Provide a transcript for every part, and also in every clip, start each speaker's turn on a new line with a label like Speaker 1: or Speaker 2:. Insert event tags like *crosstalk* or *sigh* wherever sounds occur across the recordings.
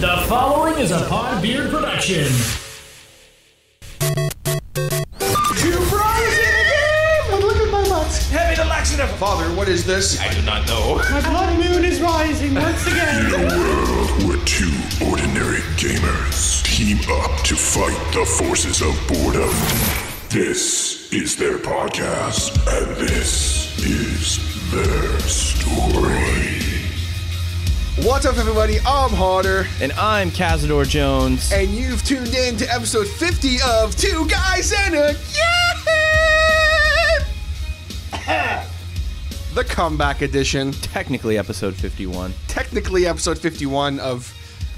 Speaker 1: The following is a Podbeard production.
Speaker 2: Two fries in a game! Look at my butt.
Speaker 3: Hand me the laxative.
Speaker 2: Father, what is this?
Speaker 3: I do not know.
Speaker 4: My blood moon is rising once again.
Speaker 5: In a world where two ordinary gamers team up to fight the forces of boredom, this is their podcast, and this is their story.
Speaker 2: What's up, everybody? I'm Harder,
Speaker 6: And I'm Cazador Jones.
Speaker 2: and you've tuned in to episode 50 of Two Guys and a Game! the comeback edition.
Speaker 6: Technically, episode 51.
Speaker 2: Technically, episode 51 of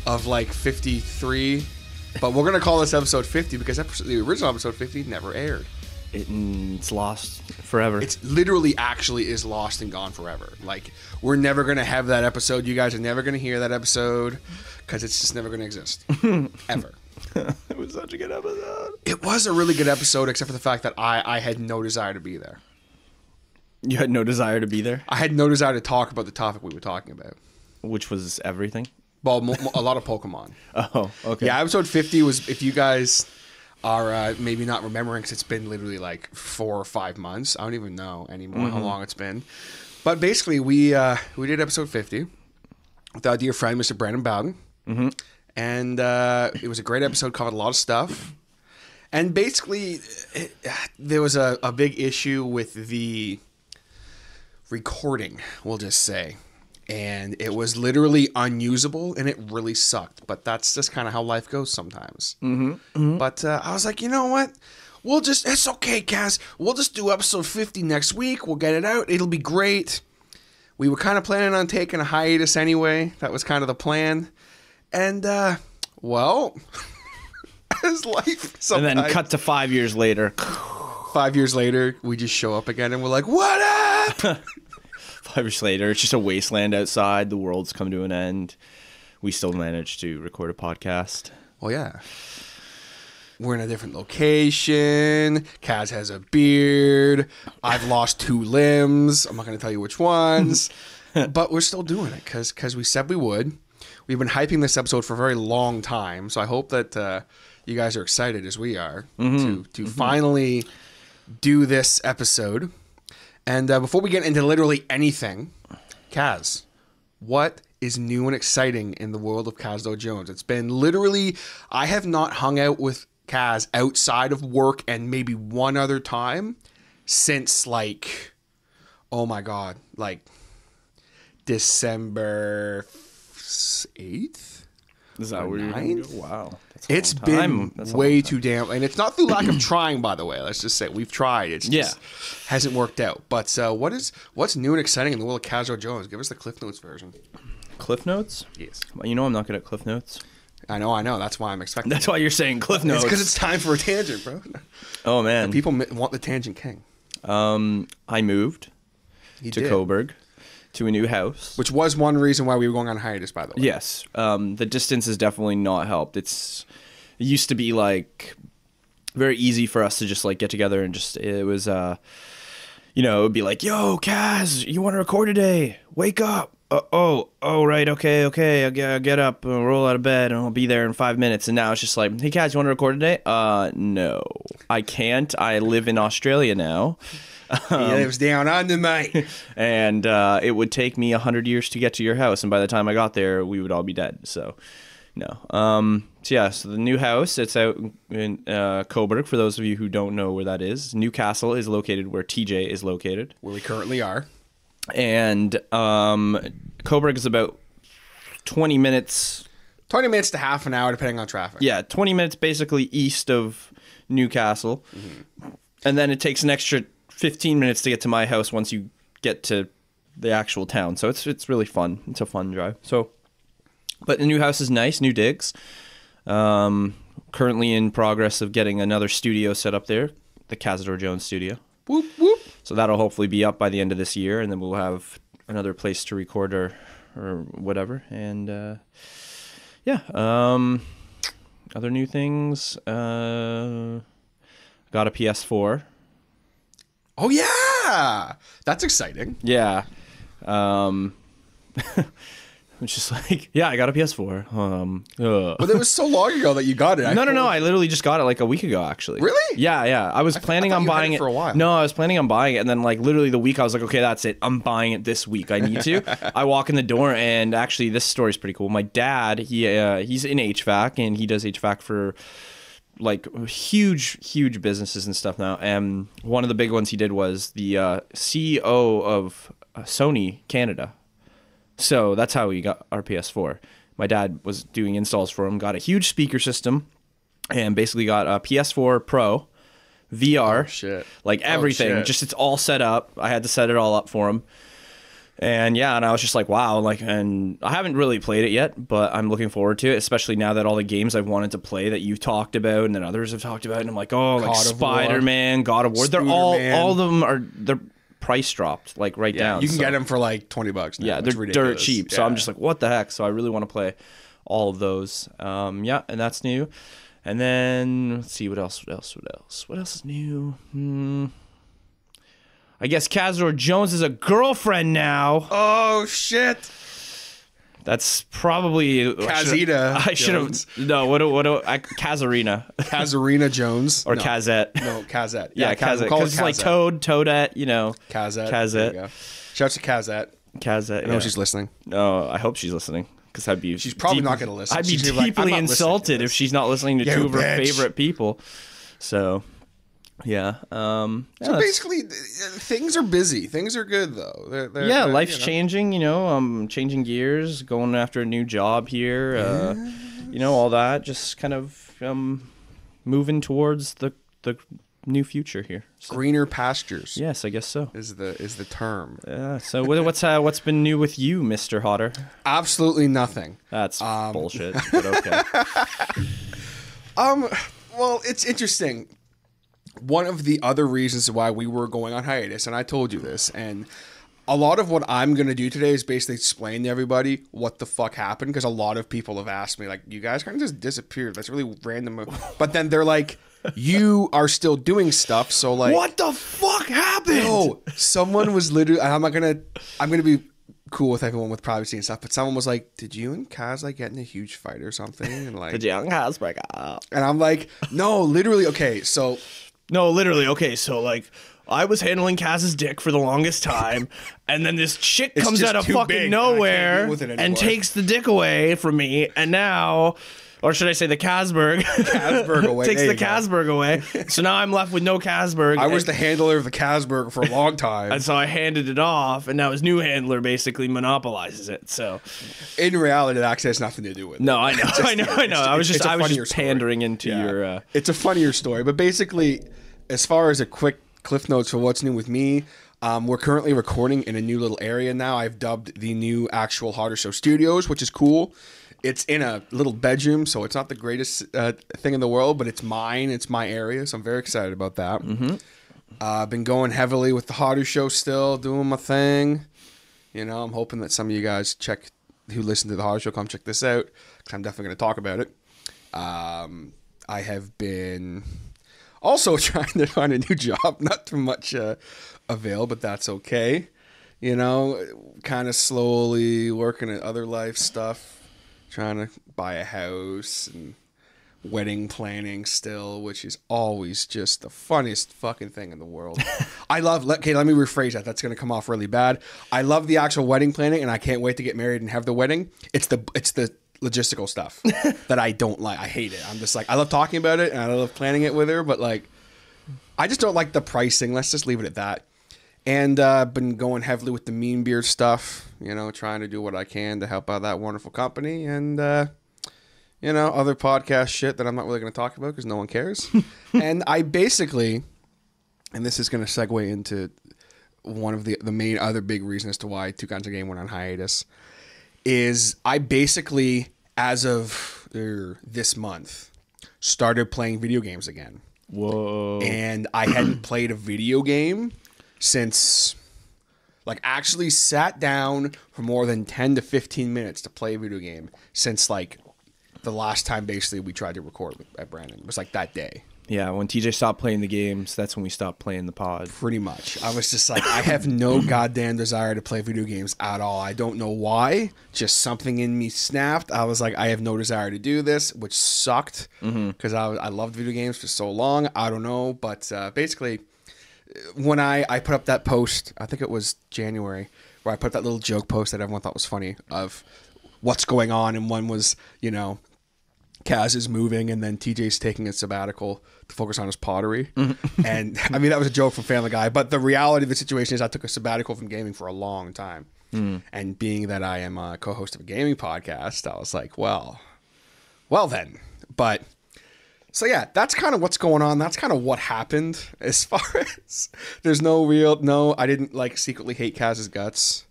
Speaker 2: of like 53, but we're gonna call this episode 50 because episode, the original episode 50 never aired.
Speaker 6: It, it's lost forever.
Speaker 2: It's literally actually is lost and gone forever. Like we're never gonna have that episode. You guys are never gonna hear that episode because it's just never gonna exist *laughs* ever.
Speaker 6: it was such a good episode.
Speaker 2: It was a really good episode, except for the fact that I I had no desire to be there.
Speaker 6: You had no desire to be there,
Speaker 2: I had no desire to talk about the topic we were talking about.
Speaker 6: which was everything.
Speaker 2: Well, a lot of Pokemon. *laughs*
Speaker 6: Oh, okay.
Speaker 2: Yeah, episode 50 was if you guys are uh, maybe not remembering because it's been literally like four or five months. I don't even know anymore how long it's been. But basically, we uh, we did episode 50 with our dear friend Mr. Brandon Bowden, mm-hmm. and uh, it was a great episode. Covered a lot of stuff, and basically, it, there was a, a big issue with the recording. We'll just say. And it was literally unusable, and it really sucked. But that's just kind of how life goes sometimes. Mm-hmm. But uh, I was like, you know what? We'll just, it's okay, Cass. We'll just do episode 50 next week. We'll get it out. It'll be great. We were kind of planning on taking a hiatus anyway. That was kind of the plan. And, uh, well, *laughs* as life
Speaker 6: and then cut to five years later.
Speaker 2: Five years later, we just show up again and we're like, what up? *laughs*
Speaker 6: Five years later, it's just a wasteland outside. The world's come to an end. We still managed to record a podcast.
Speaker 2: well, yeah. We're in a different location. Kaz has a beard. I've lost two limbs. I'm not going to tell you which ones, *laughs* but we're still doing it because because we said we would. We've been hyping this episode for a very long time, so I hope that uh, you guys are excited as we are to to finally do this episode. And uh, before we get into literally anything, Kaz, what is new and exciting in the world of Cazador Jones? It's been literally, I have not hung out with Kaz outside of work and maybe one other time since like, oh my God, like December 8th?
Speaker 6: Is that where you're
Speaker 2: ninth?
Speaker 6: go? Wow. That's a
Speaker 2: It's been.
Speaker 6: That's
Speaker 2: way too damn, and it's not through lack of trying. By the way, let's just say we've tried. It's just hasn't worked out. But uh, what is what's new and exciting in the world of Cazador Jones? Give us the Cliff Notes version.
Speaker 6: Cliff Notes?
Speaker 2: Yes,
Speaker 6: You know I'm not good at Cliff Notes.
Speaker 2: I know, I know. That's why I'm expecting.
Speaker 6: That's why you're saying Cliff
Speaker 2: it's
Speaker 6: Notes.
Speaker 2: because it's time for a tangent, bro. *laughs*
Speaker 6: oh, man.
Speaker 2: People want the tangent king.
Speaker 6: um, I moved
Speaker 2: He
Speaker 6: to
Speaker 2: did.
Speaker 6: Cobourg to a new house.
Speaker 2: which was one reason why we were going on hiatus. By the way,
Speaker 6: Yes, um, the distance has definitely not helped. It's it used to be like very easy for us to just like get together and just it was uh you know it would be like yo Kaz you want to record today? Wake up. Uh, oh oh right okay okay I'll get, I'll get up and roll out of bed and I'll be there in five minutes. And now it's just like hey Kaz you want to record today? Uh no. I can't. I live in Australia now
Speaker 2: he lives down under, mate. *laughs*
Speaker 6: and uh, it would take me a hundred years to get to your house, and by the time I got there, we would all be dead. So, no. Um, so yeah, so the new house it's out in uh, Cobourg. For those of you who don't know where that is, Newcastle is located where TJ is located,
Speaker 2: Where we currently are.
Speaker 6: and um, Cobourg is about twenty minutes.
Speaker 2: Twenty minutes to half an hour, depending on traffic.
Speaker 6: Yeah, twenty minutes basically east of Newcastle, and then it takes an extra fifteen minutes to get to my house once you get to the actual town. So it's it's really fun. It's a fun drive. So, but the new house is nice, new digs. Um, currently in progress of getting another studio set up there, the Cazador Jones studio.
Speaker 2: Whoop whoop.
Speaker 6: So that'll hopefully be up by the end of this year, and then we'll have another place to record or or whatever. And uh, yeah, um, other new things. Uh, got a PS4.
Speaker 2: Oh yeah, that's exciting.
Speaker 6: Yeah. Um, *laughs* It's just like, yeah, I got a PS4. Um.
Speaker 2: But it was so long ago that you got it. I
Speaker 6: No, no, no. I literally just got it like a week ago, actually.
Speaker 2: Really?
Speaker 6: Yeah, yeah. I was planning
Speaker 2: thought
Speaker 6: on buying
Speaker 2: it for a while.
Speaker 6: No, I was planning on buying it, and then like literally the week I was like, okay, that's it. I'm buying it this week. I need to. *laughs* I walk in the door, and actually, this story's pretty cool. My dad, he uh, he's in HVAC, and he does HVAC for like huge, huge businesses and stuff now. And one of the big ones he did was the uh, CEO of uh, Sony Canada. So that's how we got our PS4. My dad was doing installs for him, got a huge speaker system, and basically got a PS4 Pro, VR,
Speaker 2: shit.
Speaker 6: like
Speaker 2: Oh,
Speaker 6: everything.
Speaker 2: shit.
Speaker 6: just it's all set up. I had to set it all up for him. And yeah, and I was just like, wow, like, and I haven't really played it yet, but I'm looking forward to it, especially now that all the games I've wanted to play that you've talked about and then others have talked about, and I'm like, oh, like Spider Man, God of War, they're all, all of them are they're price dropped, like right
Speaker 2: Yeah,
Speaker 6: down.
Speaker 2: you can
Speaker 6: so-
Speaker 2: get them for like twenty bucks. Now.
Speaker 6: yeah, they're dirt cheap. So I'm just like, what the heck? So I really want to play all of those. Um, yeah, and that's new. And then let's see what else. What else? What else? What else is new? Hmm. I guess Cazador Jones is a girlfriend now.
Speaker 2: oh shit.
Speaker 6: That's probably uh, *laughs* should've-
Speaker 2: Kazita
Speaker 6: I should have no. What? do- What? do- I, Kazarina
Speaker 2: Kazarina *laughs* Jones
Speaker 6: or
Speaker 2: no,
Speaker 6: Kazette.
Speaker 2: No, Kazette.
Speaker 6: Yeah,
Speaker 2: Kaz-
Speaker 6: Kazette.
Speaker 2: we'll call it
Speaker 6: Because it's like
Speaker 2: Kazette.
Speaker 6: Toad, Toadette. You know,
Speaker 2: Kazette.
Speaker 6: Kazette.
Speaker 2: There you go. Shouts to Kazette.
Speaker 6: Kazette.
Speaker 2: I know
Speaker 6: yeah.
Speaker 2: she's listening.
Speaker 6: No, I hope she's listening because I'd be.
Speaker 2: She's probably not gonna listen.
Speaker 6: I'd be
Speaker 2: She's like,
Speaker 6: deeply
Speaker 2: "I'm not listening to
Speaker 6: insulted if she's not listening to two of her favorite people. So, yeah. Um, yeah,
Speaker 2: So basically, things are busy. Things are good though. They're, they're,
Speaker 6: yeah,
Speaker 2: they're,
Speaker 6: life's
Speaker 2: you know.
Speaker 6: changing. You know, I'm changing gears, going after a new job here. Uh, you know, all that. Just kind of um, moving towards the the new future here. So,
Speaker 2: Greener pastures.
Speaker 6: yes, I guess so.
Speaker 2: Is the is the term.
Speaker 6: Yeah. So, what, what's uh, what's been new with you, Mister Hotter?
Speaker 2: Absolutely nothing.
Speaker 6: That's bullshit. *laughs* But okay. *laughs*
Speaker 2: Um, well, it's interesting. One of the other reasons why we were going on hiatus, and I told you this, and a lot of what I'm gonna do today is basically explain to everybody what the fuck happened because a lot of people have asked me like, "You guys kind of just disappeared. That's really random." But then they're like, "You are still doing stuff." So like,
Speaker 6: what the fuck happened?
Speaker 2: No, someone was literally. I'm not gonna. I'm gonna be cool with everyone with privacy and stuff. But someone was like, "Did you and Kaz like get in a huge fight or something?" And like,
Speaker 6: "Did you and young break up.
Speaker 2: and I'm like, "No, literally." Okay, so
Speaker 6: No, literally. Okay, so like, I was handling Kaz's dick for the longest time, *laughs* and then this chick
Speaker 2: It's
Speaker 6: comes
Speaker 2: just
Speaker 6: out of
Speaker 2: too
Speaker 6: fucking
Speaker 2: big, and I can't
Speaker 6: nowhere
Speaker 2: deal with it
Speaker 6: and
Speaker 2: anymore.
Speaker 6: takes the dick away from me, and now. Or should I say the Casberg?
Speaker 2: Casberg *laughs* away.
Speaker 6: takes
Speaker 2: There
Speaker 6: the
Speaker 2: you go.
Speaker 6: Casberg away. So now I'm left with no Casberg.
Speaker 2: I was the handler of the Casberg for a long time.
Speaker 6: and so I handed it off, and now his new handler basically monopolizes it. So
Speaker 2: In reality, it actually has nothing to do with. it.
Speaker 6: no, I know, I know, I know. I was
Speaker 2: it's
Speaker 6: just,
Speaker 2: a
Speaker 6: I was
Speaker 2: funnier
Speaker 6: just
Speaker 2: story.
Speaker 6: pandering into your. Uh,
Speaker 2: it's a funnier story, but basically, as far as a quick cliff notes for what's new with me, um, we're currently recording in a new little area now. I've dubbed the new actual Harder Show Studios, which is cool. It's in a little bedroom, so it's not the greatest uh, thing in the world, but it's mine. It's my area, so I'm very excited about that. Mm-hmm. Uh, I've been going heavily with the Harder Show still, doing my thing. You know, I'm hoping that some of you guys check who listen to the Harder Show come check this out because I'm definitely going to talk about it. Um, I have been also *laughs* trying to find a new job. Not too much uh, avail, but that's okay. You know, kind of slowly working at other life stuff, trying to buy a house and wedding planning still, which is always just the funniest fucking thing in the world. *laughs* I love. let- Okay, let me rephrase that. That's going to come off really bad. I love the actual wedding planning, and I can't wait to get married and have the wedding. It's the it's the logistical stuff *laughs* that I don't like. I hate it. I'm just like I love talking about it and I love planning it with her, but like I just don't like the pricing. Let's just leave it at that. And uh, been going heavily with the mean beer stuff. You know, trying to do what I can to help out that wonderful company and. uh you know, other podcast shit that I'm not really going to talk about because no one cares. *laughs* and I basically, and this is going to segue into one of the the main other big reasons as to why Two Guys and a Game went on hiatus is I basically, as of er, this month, started playing video games again.
Speaker 6: whoa.
Speaker 2: And I hadn't *clears throat* played a video game since, like, actually sat down for more than 10 to 15 minutes to play a video game since, like, the last time basically we tried to record at Brandon. It was like that day.
Speaker 6: Yeah, when TJ stopped playing the games, that's when we stopped playing the pod.
Speaker 2: Pretty much. I was just like, I have no *clears throat* goddamn desire to play video games at all. I don't know why. Just something in me snapped. I was like, I have no desire to do this, which sucked because I, I loved video games for so long. I don't know. But uh, basically, when I, I put up that post, I think it was January, where I put that little joke post that everyone thought was funny of what's going on. And one was, you know, Kaz is moving, and then TJ's taking a sabbatical to focus on his pottery. Mm-hmm. *laughs* and I mean, that was a joke from Family Guy, but the reality of the situation is I took a sabbatical from gaming for a long time. Mm. And being that I am a co host of a gaming podcast, I was like, well, well then. But so yeah, that's kind of what's going on. That's kind of what happened *laughs* as far as there's no real, no, I didn't like secretly hate Kaz's guts.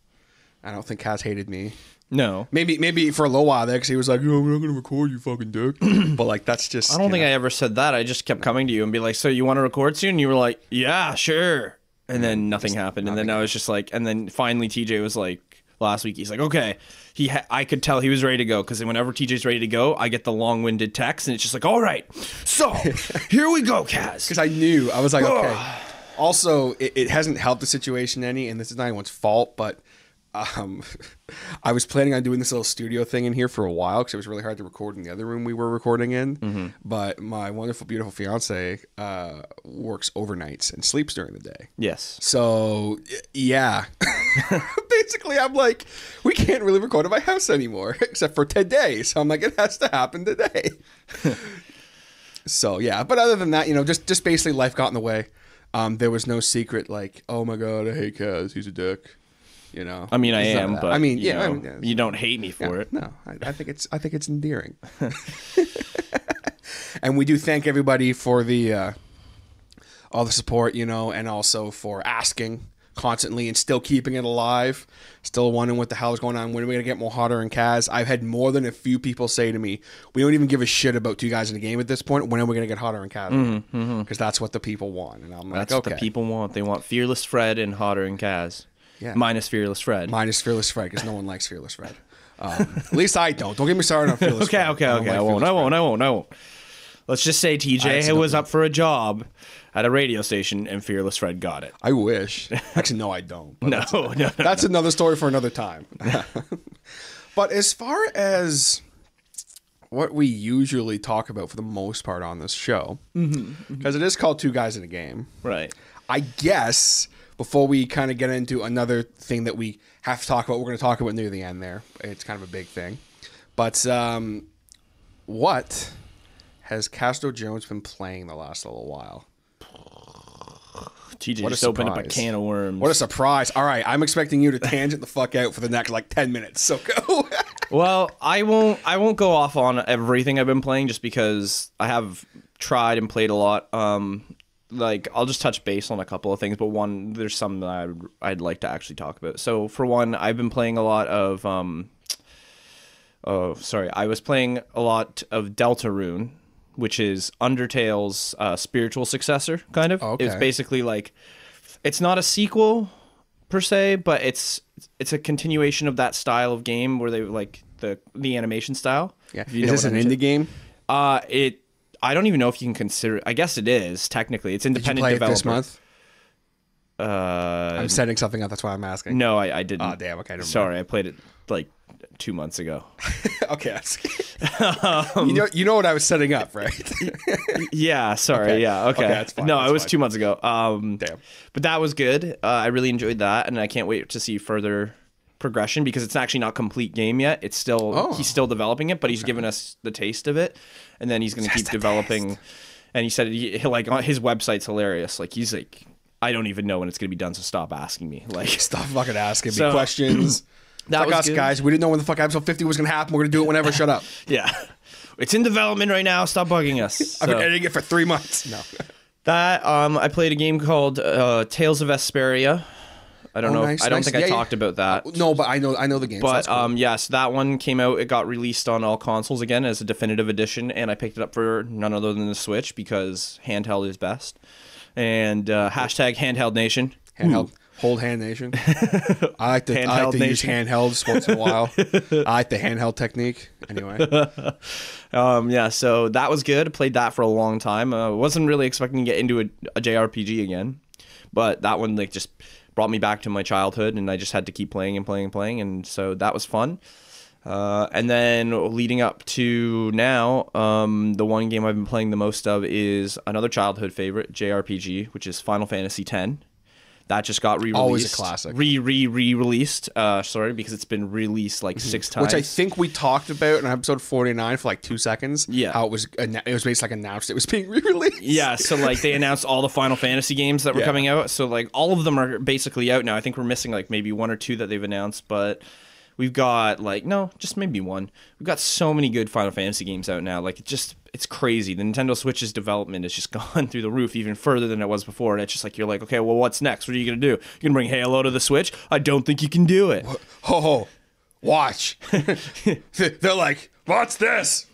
Speaker 2: I don't think Kaz hated me.
Speaker 6: No,
Speaker 2: Maybe maybe for a little while there because he was like, "Yo, I'm not gonna record you, fucking dick." *clears throat* but like that's just.
Speaker 6: I don't think I ever said that. I just kept coming to you and be like, "So you want to record soon?" And you were like, "Yeah, sure." And then nothing happened. And then I was just like, and then finally TJ was like, last week he's like, "Okay." He, ha- I could tell he was ready to go because whenever TJ's ready to go, I get the long-winded text and it's just like, "All right, so *laughs* here we go, Kaz."
Speaker 2: because I knew I was like, okay. also, it, it hasn't helped the situation any, and this is not anyone's fault, but um, *laughs* I was planning on doing this little studio thing in here for a while because it was really hard to record in the other room we were recording in. But my wonderful, beautiful fiance uh, works overnights and sleeps during the day.
Speaker 6: Yes.
Speaker 2: So yeah, *laughs* basically, I'm like, we can't really record at my house anymore, *laughs* except for today. So I'm like, it has to happen today. so yeah, but other than that, you know, just just basically life got in the way. Um, there was no secret like, oh my god, I hate Kaz, he's a dick. You know.
Speaker 6: I mean, I
Speaker 2: It's
Speaker 6: am, but
Speaker 2: I mean,
Speaker 6: you
Speaker 2: yeah, I mean, yeah,
Speaker 6: you don't hate me for it.
Speaker 2: no, I, I think it's I think it's endearing. *laughs* *laughs* and we do thank everybody for the uh, all the support, you know, and also for asking constantly and still keeping it alive. Still wondering what the hell is going on. When are we gonna get more hotter and Kaz? I've had more than a few people say to me, "We don't even give a shit about two guys in the game at this point. When are we gonna get hotter and Kaz? Because that's what the people want." And I'm like,
Speaker 6: That's what the people want. They want Fearless Fred and Hotter and Kaz.
Speaker 2: Yeah.
Speaker 6: Minus Fearless Fred.
Speaker 2: minus Fearless Fred because no one likes Fearless Fred. Um, at least I don't. Don't get me started on Fearless
Speaker 6: okay,
Speaker 2: Fred.
Speaker 6: okay,
Speaker 2: don't
Speaker 6: okay.
Speaker 2: like
Speaker 6: I won't. I won't. I won't. I won't. Let's just say TJ was up for a job at a radio station and Fearless Fred got it.
Speaker 2: I wish. Actually, no, I don't. But
Speaker 6: No,
Speaker 2: that's, *laughs*
Speaker 6: no, no.
Speaker 2: that's another story for another time. *laughs* but as far as what we usually talk about for the most part on this show, because is called Two Guys in a Game,
Speaker 6: Right.
Speaker 2: I guess before we kind of get into another thing that we have to talk about, we're going to talk about near the end there. It's kind of a big thing. But um, what has Cazador Jones been playing the last little while?
Speaker 6: TJ
Speaker 2: What
Speaker 6: just opened up a can of worms.
Speaker 2: What a surprise. All right, I'm expecting you to tangent the fuck out for the next like 10 minutes. So go. *laughs*
Speaker 6: well, I won't. I won't go off on everything I've been playing just because I have tried and played a lot. Um, like I'll just touch base on a couple of things, but one there's some that I'd, I'd like to actually talk about. So for one, I've been playing a lot of. Um, oh, sorry, I was playing a lot of Deltarune, which is Undertale's uh, spiritual successor, kind of. It's basically like it's not a sequel per se, but it's it's a continuation of that style of game where they like the the animation style.
Speaker 2: yeah.
Speaker 6: You
Speaker 2: Is
Speaker 6: know
Speaker 2: this
Speaker 6: what
Speaker 2: an
Speaker 6: I'm
Speaker 2: indie
Speaker 6: saying.
Speaker 2: game?
Speaker 6: Uh it. I don't even know if you can consider. I guess it is technically. It's
Speaker 2: Did you
Speaker 6: independent
Speaker 2: play this month?
Speaker 6: Uh,
Speaker 2: I'm setting something up. That's why I'm asking.
Speaker 6: no, I, I didn't.
Speaker 2: Oh, damn, okay, mind.
Speaker 6: Sorry, I played it like two months ago. *laughs*
Speaker 2: okay. that's- *laughs* you know, you know what I was setting up, right? *laughs*
Speaker 6: Yeah, sorry.
Speaker 2: Okay.
Speaker 6: Yeah, okay.
Speaker 2: Okay, that's fine,
Speaker 6: No,
Speaker 2: that's
Speaker 6: it was
Speaker 2: fine.
Speaker 6: two months ago. Um,
Speaker 2: Damn.
Speaker 6: But that was good. Uh, I really enjoyed that, and I can't wait to see further progression because it's actually not complete game yet. It's still
Speaker 2: Oh.
Speaker 6: he's still developing it, but he's given us the taste of it, and then he's going to keep developing. And he said he, he like on his website's hilarious. Like he's like, I don't even know when it's going to be done, so stop asking me. Like *laughs*
Speaker 2: Stop fucking asking me questions. *clears throat*
Speaker 6: That
Speaker 2: Fuck
Speaker 6: was
Speaker 2: us,
Speaker 6: good.
Speaker 2: guys. We didn't know when the fuck episode 50 was going to happen. We're going to do it whenever. Shut up. *laughs*
Speaker 6: yeah, it's in development right now. Stop bugging us. *laughs*
Speaker 2: I've been editing it for three months. No.
Speaker 6: That um, I played a game called uh, Tales of Vesperia. I don't
Speaker 2: Oh,
Speaker 6: know.
Speaker 2: nice,
Speaker 6: I don't
Speaker 2: nice.
Speaker 6: think I
Speaker 2: Yeah, yeah.
Speaker 6: talked about that.
Speaker 2: No, but I know I know the game.
Speaker 6: But
Speaker 2: that's cool.
Speaker 6: um, yes, that one came out. It got released on all consoles again as a definitive edition, and I picked it up for none other than the Switch because handheld is best. And uh, hashtag handheld nation.
Speaker 2: handheld. Hold hand nation. *laughs* I like to, I like
Speaker 6: Handheld
Speaker 2: to use
Speaker 6: nation.
Speaker 2: handhelds once in a while. *laughs* I like the handheld technique. Anyway, *laughs*
Speaker 6: Um, yeah, so that was good. Played that for a long time. Uh, wasn't really expecting to get into a, a JRPG again, but that one like just brought me back to my childhood, and I just had to keep playing and playing and playing, and so that was fun. Uh, and then leading up to now, um, the one game I've been playing the most of is another childhood favorite, JRPG, which is Final Fantasy X. That just got re-released.
Speaker 2: Always a classic.
Speaker 6: Re re re released. Uh, sorry, because it's been released like six times.
Speaker 2: which I think we talked about in episode forty nine for like two seconds.
Speaker 6: Yeah.
Speaker 2: how it was it was basically like announced it was being *laughs* re released.
Speaker 6: Yeah, so like they announced all the Final Fantasy games that were
Speaker 2: Yeah.
Speaker 6: coming out. So like all of them are basically out now. I think we're missing like maybe one or two that they've announced, but we've got like no, just maybe one. We've got so many good Final Fantasy games out now. Like it just it's crazy. The Nintendo Switch's development has just *laughs* gone through the roof even further than it was before. And it's just like you're like, okay, well what's next? What are you gonna do? You're gonna bring Halo to the Switch? I don't think you can do it.
Speaker 2: Ho oh, ho, watch. *laughs* They're like, what's this?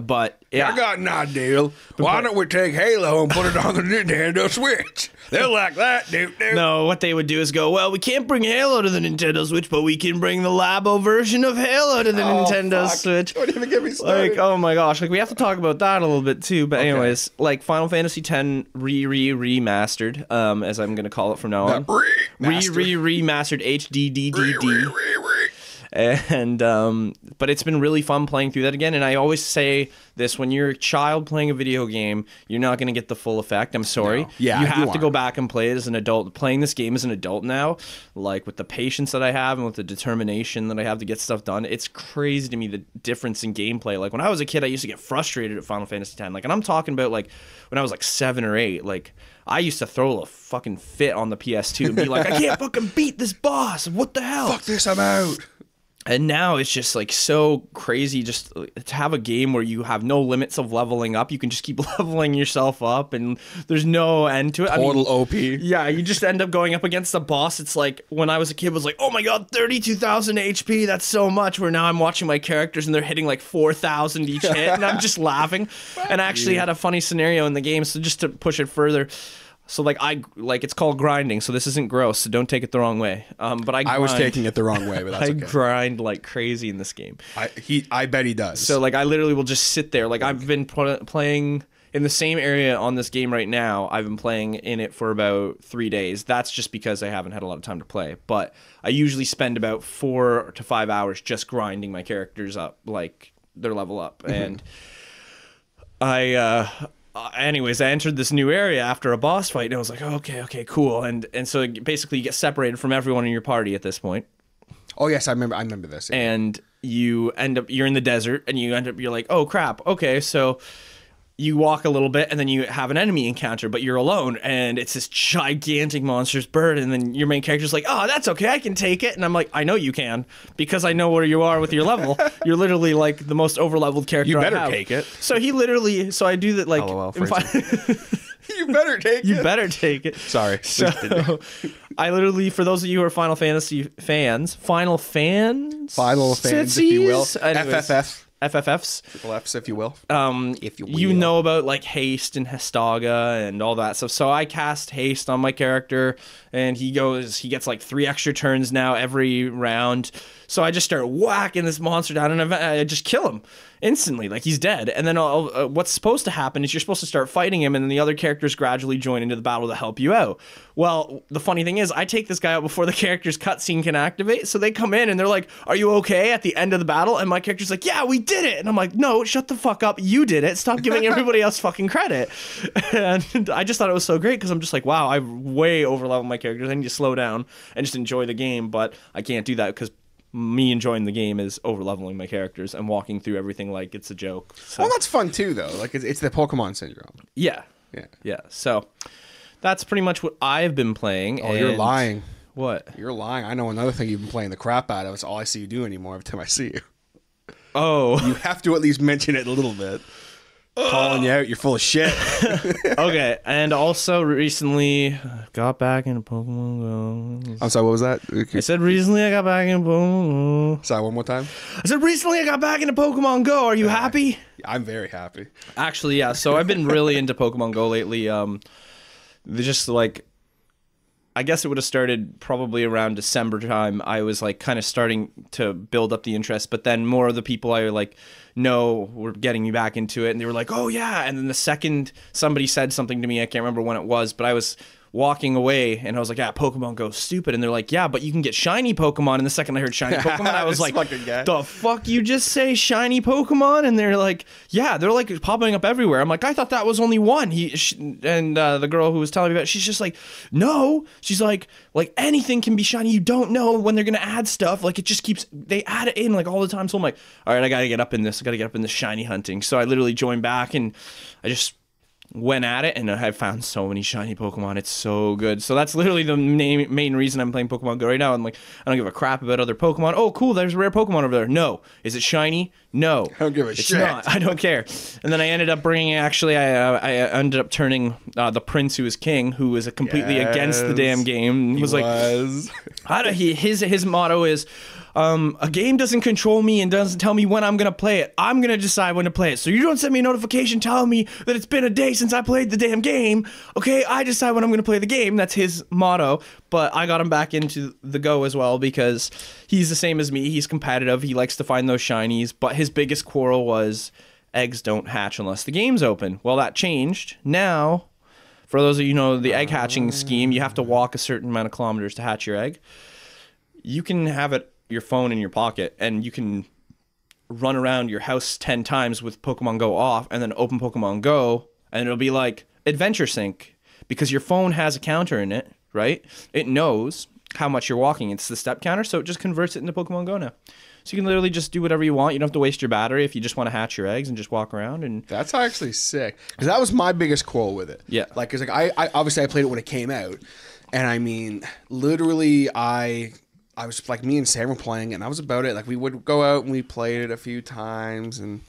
Speaker 6: But yeah.
Speaker 2: I got an idea. Why don't we take Halo and put it on the Nintendo Switch? They're like that, dude. dude.
Speaker 6: No, what they would do is go, well, we can't bring Halo to the Nintendo Switch, but we can bring the Labo version of Halo to the
Speaker 2: Oh,
Speaker 6: Nintendo
Speaker 2: fuck.
Speaker 6: Switch.
Speaker 2: Don't even get me started.
Speaker 6: Like, oh my gosh, like we have to talk about that a little bit too. But anyways, like Final Fantasy X re re remastered, um, as I'm gonna call it from now on. Re
Speaker 2: Remastered.
Speaker 6: re remastered HDDDD. And um, but it's been really fun playing through that again. And I always say this: when you're a child playing a video game, you're not going to get the full effect. I'm sorry.
Speaker 2: Yeah,
Speaker 6: you
Speaker 2: you
Speaker 6: have to go back and play it as an adult. Playing this game as an adult now, like with the patience that I have and with the determination that I have to get stuff done, it's crazy to me the difference in gameplay. Like when I was a kid, I used to get frustrated at Final Fantasy X. Like, and I'm talking about like when I was like seven or eight. Like I used to throw a fucking fit on the PS2 and be like, I can't *laughs* fucking beat this boss. What the hell?
Speaker 2: Fuck this, I'm out.
Speaker 6: And now it's just like so crazy just uh, to have a game where you have no limits of leveling up. You can just keep *laughs* leveling yourself up and there's no end to it. I mean,
Speaker 2: Total OP.
Speaker 6: yeah, you just end up going up against the boss. It's like when I was a kid, it was like, oh my god, 32,000 HP. That's so much. Where now I'm watching my characters and they're hitting like 4,000 each hit and I'm just laughing. *laughs* And I actually had a funny scenario in the game. So just to push it further. So like I like it's called grinding, so this isn't gross, so don't take it the wrong way. Um, but I
Speaker 2: I was taking it the wrong way, but that's *laughs*
Speaker 6: I
Speaker 2: okay.
Speaker 6: grind like crazy in this game.
Speaker 2: I, he, I bet he does.
Speaker 6: So like I literally will just sit there. Like I've been pl- playing in the same area on this game right now. I've been playing in it for about three days. That's just because I haven't had a lot of time to play. But I usually spend about four to five hours just grinding my characters up, like their level up. And I, uh, uh, anyways, I entered this new area after a boss fight, and I was like, oh, okay, okay, cool. And and so basically, you get separated from everyone in your party at this point
Speaker 2: oh yes, I remember. I remember this.
Speaker 6: and you end up you're in the desert and you end up you're like oh crap okay so you walk a little bit and then you have an enemy encounter but you're alone and it's this gigantic monstrous bird and then your main character's like oh that's okay i can take it and i'm like i know you can because i know where you are with your level *laughs* you're literally like the most over leveled character
Speaker 2: You better take it.
Speaker 6: so he literally so i do that like
Speaker 2: LOL, *laughs* you better take
Speaker 6: you
Speaker 2: it.
Speaker 6: You better take it
Speaker 2: Sorry. *laughs*
Speaker 6: so I literally, for those of you who are Final Fantasy fans, Final fans,
Speaker 2: Final fans, if you will.
Speaker 6: Anyways,
Speaker 2: FFF.
Speaker 6: FFFs.
Speaker 2: Triple Fs, if you will.
Speaker 6: Um,
Speaker 2: If you
Speaker 6: you know about like haste and Hastega and all that stuff. So I cast haste on my character, and he goes, he gets like three extra turns now every round. So I just start whacking this monster down, and I just kill him instantly, like he's dead. And then uh, what's supposed to happen is you're supposed to start fighting him, and then the other characters gradually join into the battle to help you out. Well, the funny thing is, I take this guy out before the character's cutscene can activate. So they come in and they're like, "Are you okay?" At the end of the battle, and my character's like, "Yeah, we did it." And I'm like, "No, shut the fuck up. You did it. Stop giving *laughs* everybody else fucking credit." And I just thought it was so great because I'm just like, "Wow, I way overleveled my characters. I need to slow down and just enjoy the game." But I can't do that because me enjoying the game is overleveling my characters and walking through everything like it's a joke. So
Speaker 2: Well, that's fun too, though. Like it's, it's the Pokemon syndrome.
Speaker 6: yeah,
Speaker 2: Yeah.
Speaker 6: yeah. So that's pretty much what I've been playing.
Speaker 2: Oh, you're lying.
Speaker 6: What?
Speaker 2: You're lying. I know another thing you've been playing the crap out of. It's all I see you do anymore every time I see you.
Speaker 6: Oh,
Speaker 2: You have to at least mention it a little bit. Calling you out, you're full of shit. *laughs*
Speaker 6: okay. And also recently got back into Pokemon Go.
Speaker 2: I'm sorry, what was that?
Speaker 6: I said recently I got back into Pokemon Go.
Speaker 2: Sorry, one more time.
Speaker 6: I said recently I got back into Pokemon Go. Are you happy?
Speaker 2: I'm very happy.
Speaker 6: Actually, yeah. So I've been really *laughs* into Pokemon Go lately. Um, they just like I guess it would have started probably around December time. I was like kind of starting to build up the interest, but then more of the people I like know were getting me back into it, and they were like, "Oh yeah!" And then the second somebody said something to me, I can't remember when it was, but I was walking away and I was like, "Yeah, Pokemon Go stupid," and they're like, "Yeah, but you can get shiny Pokemon." And the second I heard shiny *laughs* Pokemon, I was like, "The fuck you just say shiny Pokemon?" And they're like, "Yeah, they're like popping up everywhere." I'm like, "I thought that was only one." He sh and uh, the girl who was telling me about, it, she's just like, "No," she's like, "Like anything can be shiny. You don't know when they're gonna add stuff. Like it just keeps they add it in like all the time." So I'm like, "All right, I gotta get up in this. I gotta get up in this shiny hunting." So I literally joined back and I just went at it and I found so many shiny Pokemon. It's so good. So that's literally the main, main reason I'm playing Pokemon Go right now. I'm like, I don't give a crap about other Pokemon. Oh, cool. There's a rare Pokemon over there. No. Is it shiny? No. I
Speaker 2: don't give a
Speaker 6: it's
Speaker 2: shit.
Speaker 6: Not. I don't care. And then I ended up bringing, actually, I, uh, I ended up turning uh, the Prince who is king, who was completely against the damn game. He was like,
Speaker 2: was.
Speaker 6: I don't, he, his his motto is, um, a game doesn't control me and doesn't tell me when I'm gonna play it. I'm gonna decide when to play it. So you don't send me a notification telling me that it's been a day since I played the damn game. Okay, I decide when I'm gonna play the game. That's his motto. But I got him back into the Go as well because he's the same as me. He's competitive. He likes to find those shinies. But his biggest quarrel was eggs don't hatch unless the game's open. Well, that changed. Now for those of you know the egg hatching scheme, you have to walk a certain amount of kilometers to hatch your egg. You can have it your phone in your pocket and you can run around your house 10 times with Pokemon Go off and then open Pokemon Go and it'll be like Adventure Sync because your phone has a counter in it, right? It knows how much you're walking. It's the step counter, so it just converts it into Pokemon Go now. So you can literally just do whatever you want. You don't have to waste your battery if you just want to hatch your eggs and just walk around and
Speaker 2: That's actually sick because that was my biggest quarrel with it.
Speaker 6: Yeah.
Speaker 2: like because like I, I obviously I played it when it came out, and I mean literally I I was like me and Sam were playing and I was about it. Like we would go out and we played it a few times and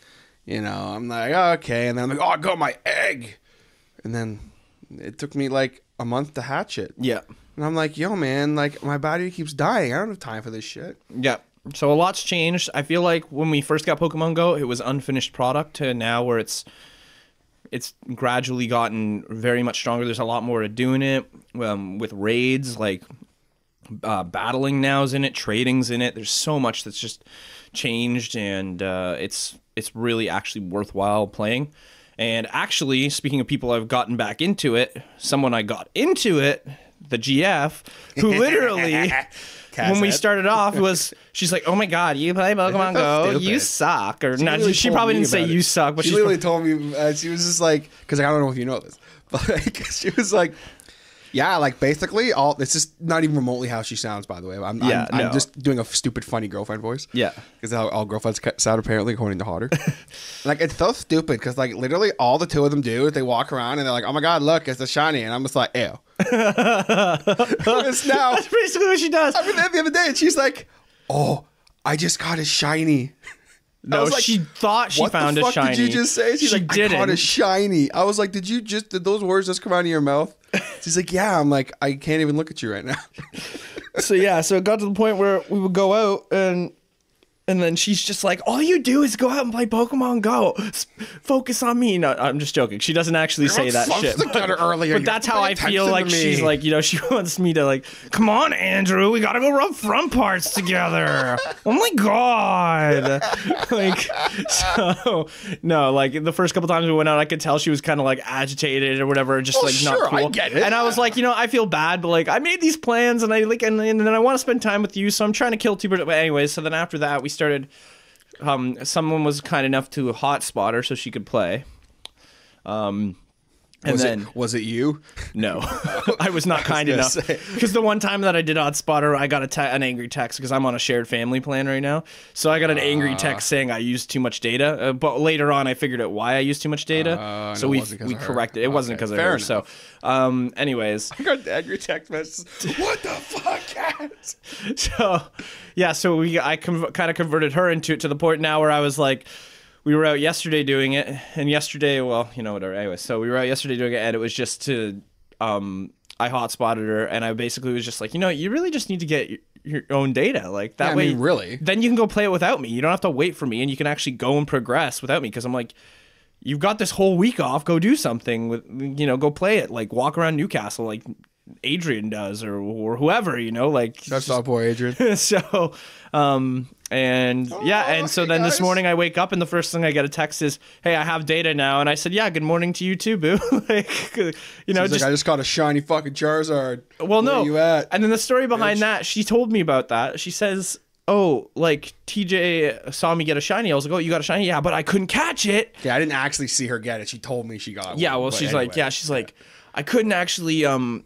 Speaker 2: you know I'm like okay and then I'm like oh I got my egg, and then it took me like a month to hatch it.
Speaker 6: yeah.
Speaker 2: And I'm like, yo, man, like my body keeps dying. I don't have time for this shit.
Speaker 6: Yeah. So a lot's changed. I feel like when we first got Pokemon Go, it was unfinished product to now where it's it's gradually gotten very much stronger. There's a lot more to doing it um, with raids, like uh, battling now's in it, trading's in it. There's so much that's just changed, and uh, it's it's really actually worthwhile playing. And actually, speaking of people I've gotten back into it, someone I got into it, the GF, who *laughs* literally when we started off was she's like, "Oh my god, you play Pokemon Go? You suck." Or not? She
Speaker 2: told
Speaker 6: probably didn't say
Speaker 2: about
Speaker 6: you suck, but
Speaker 2: she literally *laughs* told me uh, she was just like because I don't know if you know this, *laughs* but like, she was like, yeah, like basically all. This is not even remotely how she sounds, by the way. I'm,
Speaker 6: Yeah,
Speaker 2: I'm, I'm just doing a stupid, funny girlfriend voice.
Speaker 6: Yeah.
Speaker 2: because how all girlfriends sound apparently according to Hotter. *laughs* like it's so stupid because like literally all the two of them do is they walk around and they're like, oh my god, look, it's a shiny, and I'm just like, ew. *laughs* it's now.
Speaker 6: That's basically what she does.
Speaker 2: I mean, the other day, and she's like, "Oh, I just got a shiny."
Speaker 6: No,
Speaker 2: like,
Speaker 6: she thought she
Speaker 2: what
Speaker 6: found
Speaker 2: the
Speaker 6: a
Speaker 2: fuck
Speaker 6: shiny.
Speaker 2: did you just say? She's
Speaker 6: she
Speaker 2: like,
Speaker 6: didn't.
Speaker 2: I caught a shiny. I was like, did you just did those words just come out of your mouth? She's like, yeah. I'm like, I can't even look at you right now. *laughs*
Speaker 6: so yeah, so it got to the point where we would go out and and then she's just like, "All you do is go out and play Pokemon Go. Focus on me." No, I'm just joking. She doesn't actually say that shit.
Speaker 2: together earlier.
Speaker 6: But that's how I feel like she's like, you know, she *laughs* wants me to like, come on, Andrew, we gotta go rub front parts together. *laughs* oh my god. *laughs* like, so no, like the first couple times we went out, I could tell she was kind of like agitated or whatever, just
Speaker 2: Oh,
Speaker 6: like
Speaker 2: sure,
Speaker 6: not
Speaker 2: I
Speaker 6: cool.
Speaker 2: get it.
Speaker 6: And I was like, you know, I feel bad, but like I made these plans and I like, and, and then I want to spend time with you, so I'm trying to kill two birds. But anyways, so then after that, we started. Um, someone was kind enough to hotspot her so she could play. Um, and
Speaker 2: was
Speaker 6: then
Speaker 2: it was it you?
Speaker 6: no, *laughs* I was not *laughs* kind
Speaker 2: gonna
Speaker 6: enough. Because the one time that I did odd spotter, I got a te- an angry text because I'm on a shared family plan right now. So I got an angry
Speaker 2: Ah.
Speaker 6: text saying I used too much data. Uh, but later on, I figured out why I used too much data.
Speaker 2: Uh,
Speaker 6: so we we corrected. It wasn't because of
Speaker 2: fair
Speaker 6: her. So, um, anyways,
Speaker 2: I got angry text messages. *laughs* What the fuck, Cass? *laughs*
Speaker 6: so yeah, so we I con- kind of converted her into it to the point now where I was like, we were out yesterday doing it, and yesterday, well, you know whatever. Anyway, so we were out yesterday doing it, and it was just to, um, I hotspotted her, and I basically was just like, you know, you really just need to get your, your own data, like that
Speaker 2: Yeah, I
Speaker 6: way.
Speaker 2: mean, really.
Speaker 6: then you can go play it without me. You don't have to wait for me, and you can actually go and progress without me. Because I'm like, you've got this whole week off. Go do something with, you know, go play it. Like walk around Newcastle. Like Adrian does or or whoever, you know, like
Speaker 2: That's our boy Adrian. *laughs*
Speaker 6: so um and yeah and so
Speaker 2: hey,
Speaker 6: then this morning i wake up and the first thing i get a text is hey i have data now and i said yeah good morning to you too boo *laughs* like you know
Speaker 2: He's
Speaker 6: just
Speaker 2: like, I just got a shiny fucking Charizard.
Speaker 6: well
Speaker 2: Where
Speaker 6: no
Speaker 2: you at?
Speaker 6: and then the story behind
Speaker 2: bitch?
Speaker 6: that she told me about that she says oh like tj saw me get a shiny i was like oh you got a shiny yeah but i couldn't catch it
Speaker 2: Yeah, I didn't actually see her get it. She told me she got One, yeah
Speaker 6: well
Speaker 2: but
Speaker 6: she's like yeah she's like i couldn't actually um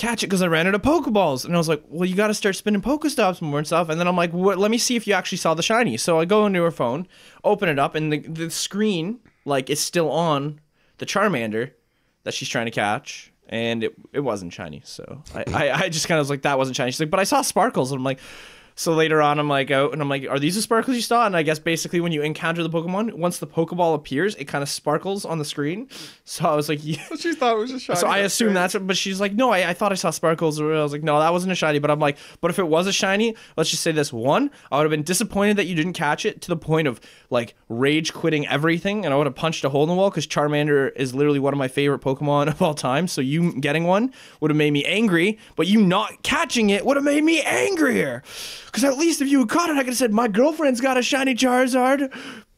Speaker 6: catch it because i ran out of pokeballs. And i was like well you got to start spinning pokestops more and stuff. And then i'm like what let me see if you actually saw the shiny. So i go into her phone open it up and the, the screen like is still on the charmander that she's trying to catch. And it, it wasn't shiny. So I, I, I just kind of was like that wasn't shiny. She's like but i saw sparkles. And i'm like so later on, I'm like out and I'm like, are these the sparkles you saw? And I guess basically when you encounter the Pokemon, once the Pokeball appears, it kind of sparkles on the screen. So I was like, yeah.
Speaker 2: she thought it was a shiny.
Speaker 6: So I assume that's what, but she's like, no, I, I thought I saw sparkles. I was like, no, that wasn't a shiny. But I'm like, but if it was a shiny, let's just say this: one, I would have been disappointed that you didn't catch it to the point of like rage quitting everything, and I would have punched a hole in the wall because Charmander is literally one of my favorite Pokemon of all time. So you getting one would have made me angry, but you not catching it would have made me angrier. Because at least if you had caught it, I could have said, my girlfriend's got a shiny Charizard.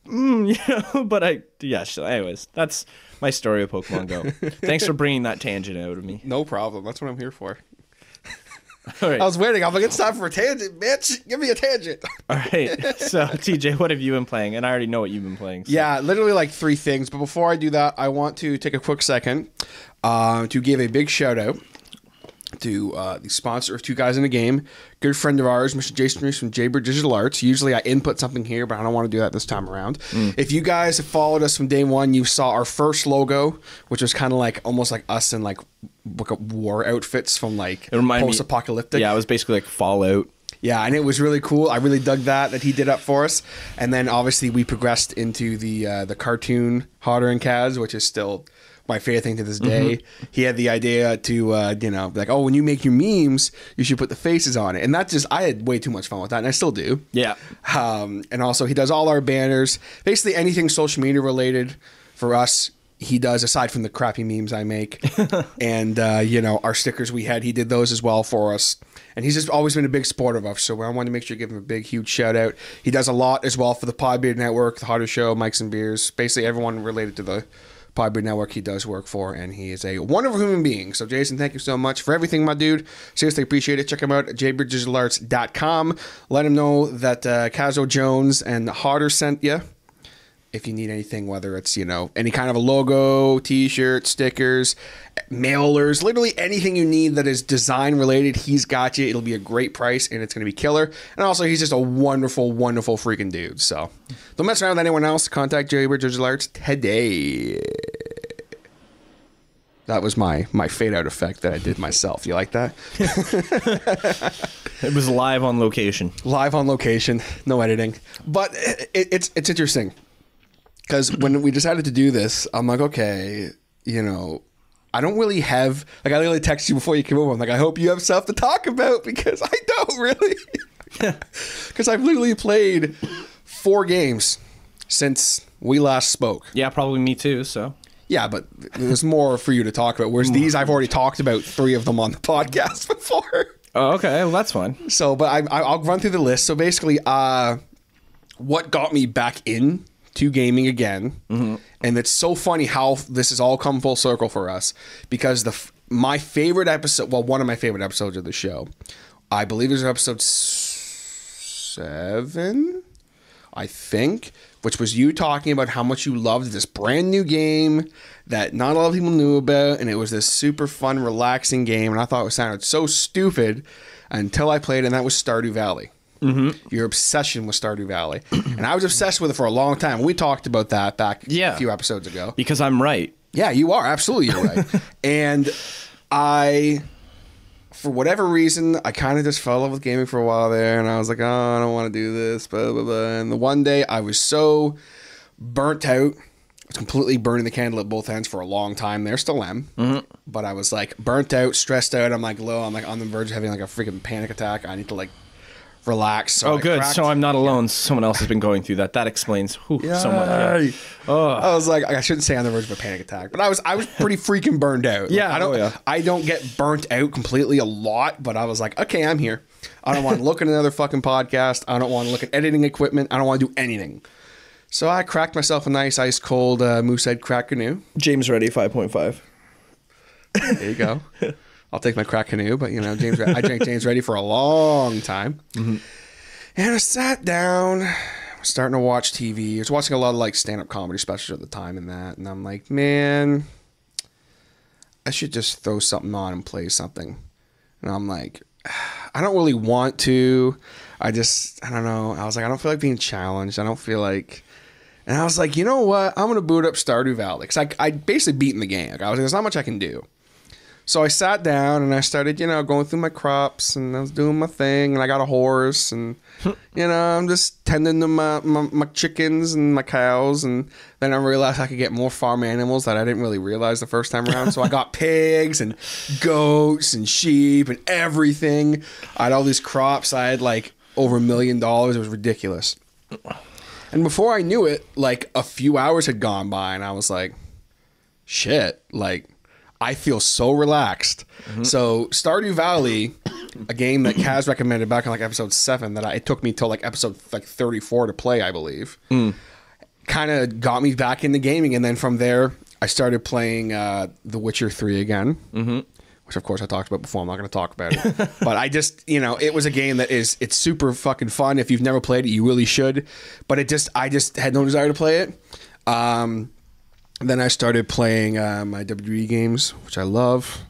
Speaker 6: Mm, *laughs* you know, but I, yeah. So anyways, that's my story of Pokemon Go. *laughs* Thanks for bringing that tangent out of me.
Speaker 2: No problem. That's what I'm here for. *laughs*
Speaker 6: All right,
Speaker 2: I was waiting. I'm like, it's time for a tangent, bitch. Give me a tangent.
Speaker 6: all right. So TJ, what have you been playing? And I already know what you've been playing. so-
Speaker 2: Yeah, literally like three things. But before I do that, I want to take a quick second uh, to give a big shout out to uh, the sponsor of Two Guys in a Game, good friend of ours, Mr. Jason Reese from Jaybird Digital Arts. Usually I input something here, but I don't want to do that this time around. If you guys have followed us from day one, you saw our first logo, which was kind of like almost like us in like, war outfits from like
Speaker 6: me-
Speaker 2: post-apocalyptic.
Speaker 6: Yeah, it was basically like Fallout.
Speaker 2: Yeah, and it was really cool. I really dug that that he did up for us. And then obviously we progressed into the uh, the cartoon Hotter and Kaz, which is still my favorite thing to this day. He had the idea to uh, you know like oh when you make your memes you should put the faces on it, and that just I had way too much fun with that, and I still do.
Speaker 6: Yeah.
Speaker 2: Um, and also he does all our banners, basically anything social media related for us. He does aside from the crappy memes I make, *laughs* and uh, you know our stickers we had. He did those as well for us, and he's just always been a big supporter of us. So I wanted to make sure to give him a big, huge shout out. He does a lot as well for the Podbeard Network, the Hotter Show, Mikes and Beers, basically everyone related to the Podbeard Network. He does work for, and he is a wonderful human being. So Jason, thank you so much for everything, my dude. Seriously appreciate it. Check him out at jaybirddigitalarts.com. Let him know that uh, Cazador Jones and Harder sent you if you need anything, whether it's you know any kind of a logo, T-shirt, stickers, mailers, literally anything you need that is design related, he's got you. It'll be a great price and it's going to be killer. And also, he's just a wonderful, wonderful freaking dude. So don't mess around with anyone else. Contact Jaybird Digital Arts today. That was my my fade out effect that I did myself. You like that? *laughs*
Speaker 6: It was live on location.
Speaker 2: live on location, no editing. But it, it's it's interesting because when we decided to do this, I'm like, okay, you know, I don't really have like I literally texted you before you came over. I'm like, I hope you have stuff to talk about because I don't really. *laughs* *laughs* Because I've literally played four games since we last spoke.
Speaker 6: Yeah, probably me too. So
Speaker 2: Yeah, but there's more for you to talk about. Whereas these, I've already talked about three of them on the podcast *laughs* before.
Speaker 6: Oh, okay. Well, that's fine.
Speaker 2: So, but I, I, I'll run through the list. So basically, uh, what got me back in to gaming again, mm-hmm. and it's so funny how this has all come full circle for us because the my favorite episode, well, one of my favorite episodes of the show, I believe it was episode seven, I think, which was you talking about how much you loved this brand new game that not a lot of people knew about, and it was this super fun, relaxing game, and I thought it sounded so stupid until I played, and that was Stardew Valley. Mm-hmm. Your obsession with Stardew Valley, *clears throat* and I was obsessed with it for a long time. We talked about that back
Speaker 6: Yeah.
Speaker 2: a few episodes ago.
Speaker 6: Because I'm right.
Speaker 2: Yeah, you are absolutely you're right. *laughs* and I, for whatever reason, I kind of just fell in love with gaming for a while there, and I was like, oh, I don't want to do this, blah blah blah. And the one day I was so burnt out, completely burning the candle at both ends for a long time. There, still am, but I was like burnt out, stressed out. I'm like low. I'm like on the verge of having like a freaking panic attack. I need to like relaxed. So
Speaker 6: Oh,
Speaker 2: I
Speaker 6: good.
Speaker 2: cracked-
Speaker 6: So I'm not alone. Someone else has been going through that. That explains whew, so much. Yeah.
Speaker 2: Yay. I was like, I shouldn't say on the verge of a panic attack, but I was, I was pretty freaking burned out. Like,
Speaker 6: Yeah,
Speaker 2: I don't,
Speaker 6: oh, yeah.
Speaker 2: I don't get burnt out completely a lot, but I was like, okay, I'm here. I don't want to look at another fucking podcast. I don't want to look at editing equipment. I don't want to do anything. So I cracked myself a nice ice cold uh, Moosehead crack canoe.
Speaker 6: James Ready 5.5.
Speaker 2: There you go. *laughs* I'll take my crack canoe, but you know, James, I drank James Ready for a long time, mm-hmm. and I sat down, starting to watch TV. I was watching a lot of like stand-up comedy specials at the time, and that, and I'm like, man, I should just throw something on and play something. And I'm like, I don't really want to. I just, I don't know. I was like, I don't feel like being challenged. I don't feel like. And I was like, you know what? I'm gonna boot up Stardew Valley because I, I basically beaten the game. Like, I was, like, there's not much I can do. So I sat down and I started, you know, going through my crops and I was doing my thing and I got a horse and, *laughs* you know, I'm just tending to my, my, my chickens and my cows. And then I realized I could get more farm animals that I didn't really realize the first time around. So I got *laughs* pigs and goats and sheep and everything. I had all these crops. I had like over a million dollars. It was ridiculous. And before I knew it, like a few hours had gone by and I was like, shit, like I feel so relaxed. So Stardew Valley, a game that Kaz recommended back in like episode seven, that I, it took me till like episode like thirty four to play, I believe. Kind of got me back into gaming, and then from there, I started playing uh, The Witcher Three again. Mm-hmm. Which of course I talked about before. I'm not going to talk about it, *laughs* but I just you know it was a game that is it's super fucking fun. If you've never played it, you really should. But it just I just had no desire to play it. Um, then I started playing uh, my WWE games, which I love.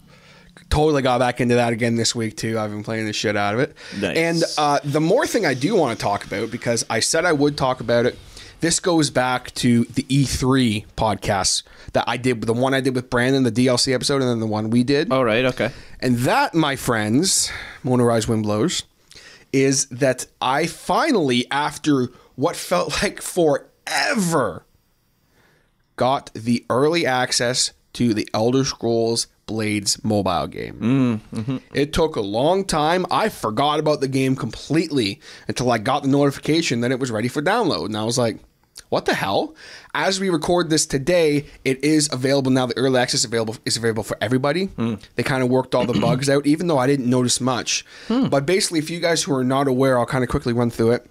Speaker 2: Totally got back into that again this week too. I've been playing the shit out of it.
Speaker 6: Nice.
Speaker 2: And uh, the more thing I do want to talk about because I said I would talk about it. This goes back to the E3 podcast that I did, the one I did with Brandon, the DLC episode, and then the one we did.
Speaker 6: All right. Okay.
Speaker 2: And that, my friends, Motorized Windblows, is that I finally, after what felt *laughs* like forever, got the early access to the Elder Scrolls Blades mobile game. Mm-hmm. It took a long time. I forgot about the game completely until I got the notification that it was ready for download. And I was like, what the hell? As we record this today, it is available now. The early access available is available for everybody. Hmm. They kind of worked all the *clears throat* bugs out, even though I didn't notice much. Hmm. But basically, if you guys who are not aware, I'll kind of quickly run through it.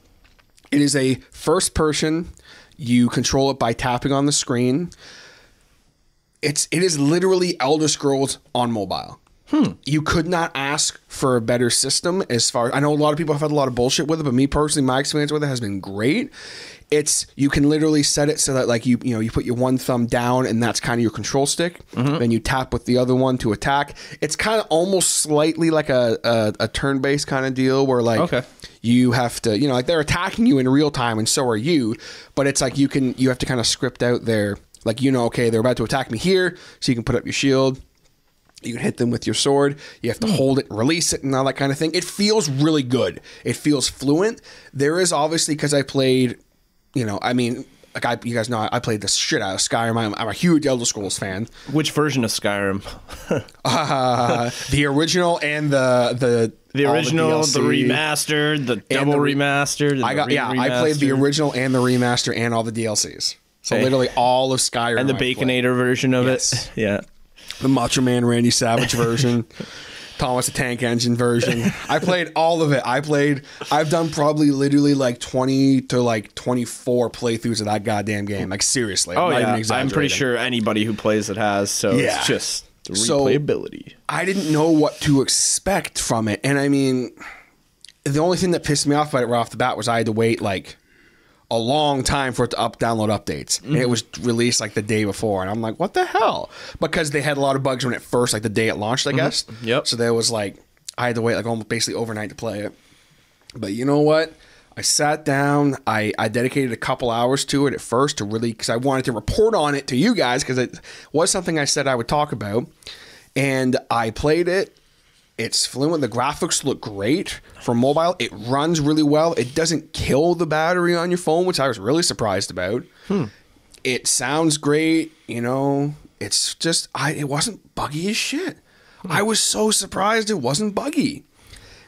Speaker 2: It is a first person. You control it by tapping on the screen. It's it is literally Elder Scrolls on mobile. Hmm. You could not ask for a better system as far I know a lot of people have had a lot of bullshit with it, but me personally, my experience with it has been great. It's you can literally set it so that like you you know you put your one thumb down and that's kind of your control stick. Mm-hmm. Then you tap with the other one to attack. It's kind of almost slightly like a a, a turn based kind of deal where like
Speaker 6: Okay.
Speaker 2: you have to you know like they're attacking you in real time and so are you but it's like you can you have to kind of script out their like you know okay they're about to attack me here so you can put up your shield. You can hit them with your sword. You have to hmm. hold it and release it and all that kind of thing. It feels really good. It feels fluent. There is obviously because i played you know i mean like I, you guys know, I played the shit out of Skyrim. I'm, I'm a huge Elder Scrolls fan.
Speaker 6: Which version of Skyrim? *laughs*
Speaker 2: Uh, the original and the the
Speaker 6: The original, the,
Speaker 2: DLC.
Speaker 6: remastered, the double
Speaker 2: the re-
Speaker 6: remastered.
Speaker 2: I got
Speaker 6: the
Speaker 2: yeah. I played the original and the remaster and all the DLCs. So
Speaker 6: Okay.
Speaker 2: literally all of Skyrim
Speaker 6: and the
Speaker 2: I played.
Speaker 6: Baconator version of
Speaker 2: Yes.
Speaker 6: it. Yeah.
Speaker 2: the Macho Man Randy Savage version, *laughs* Thomas the Tank Engine version. I played all of it. I played. I've done probably literally like twenty to like twenty four playthroughs of that goddamn game. Like seriously. I'm
Speaker 6: Oh
Speaker 2: even
Speaker 6: yeah. I'm pretty sure anybody who plays it has. So
Speaker 2: Yeah.
Speaker 6: it's just the
Speaker 2: So-
Speaker 6: replayability.
Speaker 2: I didn't know what to expect from it, and I mean, the only thing that pissed me off about it right off the bat was I had to wait like a long time for it to up download updates, and it mm-hmm. was released like the day before, and I'm like, what the hell? Because they had a lot of bugs when it first, like the day it launched, I mm-hmm. guess.
Speaker 6: Yep.
Speaker 2: So there was like I had to wait like almost basically overnight to play it. But you know what? I sat down. I, I dedicated a couple hours to it at first to really because I wanted to report on it to you guys because it was something I said I would talk about. And I played it. It's fluent. The graphics look great for mobile. It runs really well. It doesn't kill the battery on your phone, which I was really surprised about. Hmm. It sounds great. You know, it's just I. It wasn't buggy as shit. Hmm. I was so surprised it wasn't buggy.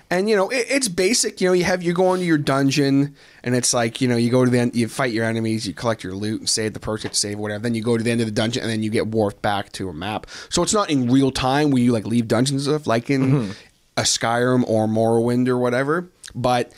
Speaker 2: And you know it, it's basic. You know you have you go into your dungeon and it's like you know you go to the end, you fight your enemies, you collect your loot and save the perks you have to save whatever. Then you go to the end of the dungeon and then you get warped back to a map. So it's not in real time where you like leave dungeons and stuff like in mm-hmm. a Skyrim or Morrowind or whatever. But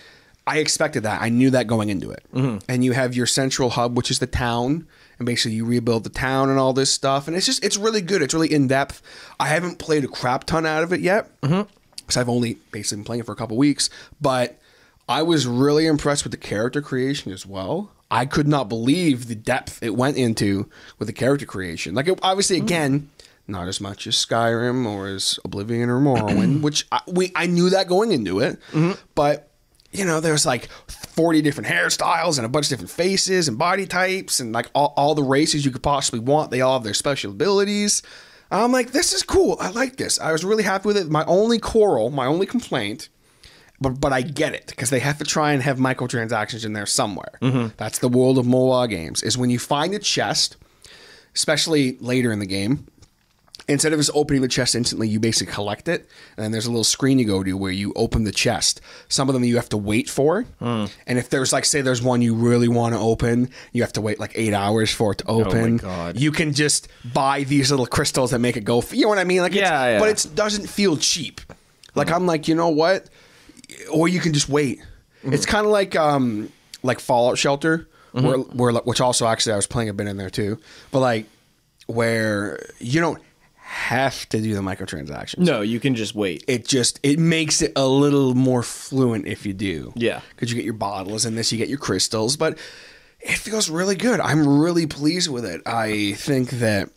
Speaker 2: I expected that. I knew that going into it. Mm-hmm. And you have your central hub, which is the town, and basically you rebuild the town and all this stuff. And it's just it's really good. It's really in depth. I haven't played a crap ton out of it yet mm-hmm. Because I've only basically been playing it for a couple weeks. But I was really impressed with the character creation as well. I could not believe the depth it went into with the character creation. Like, it, obviously, hmm. again, not as much as Skyrim or as Oblivion or Morrowind, *clears throat* which I, we I knew that going into it, mm-hmm. but you know, there's like 40 different hairstyles and a bunch of different faces and body types and like all, all the races you could possibly want. They all have their special abilities. I'm like, this is cool. I like this. I was really happy with it. My only quarrel, my only complaint, but but I get it because they have to try and have microtransactions in there somewhere. Mm-hmm. That's the world of MOA games. Is when you find a chest, especially later in the game, instead of just opening the chest instantly, you basically collect it, and then there's a little screen you go to where you open the chest. Some of them you have to wait for, hmm. and if there's like say there's one you really want to open, you have to wait like eight hours for it to oh open.
Speaker 6: God.
Speaker 2: You can just buy these little crystals that make it go. You know what I mean? Like,
Speaker 6: Yeah, yeah.
Speaker 2: but it doesn't feel cheap. Like I'm like, you know what? Or you can just wait. Mm-hmm. It's kind of like um like Fallout Shelter, mm-hmm. where where which also actually I was playing a bit in there too, but like where you don't have to do the microtransactions.
Speaker 6: No, you can just wait.
Speaker 2: It just it makes it a little more fluent if you do.
Speaker 6: Yeah.
Speaker 2: because you get your bottles and this, you get your crystals, but it feels really good. I'm really pleased with it. I think that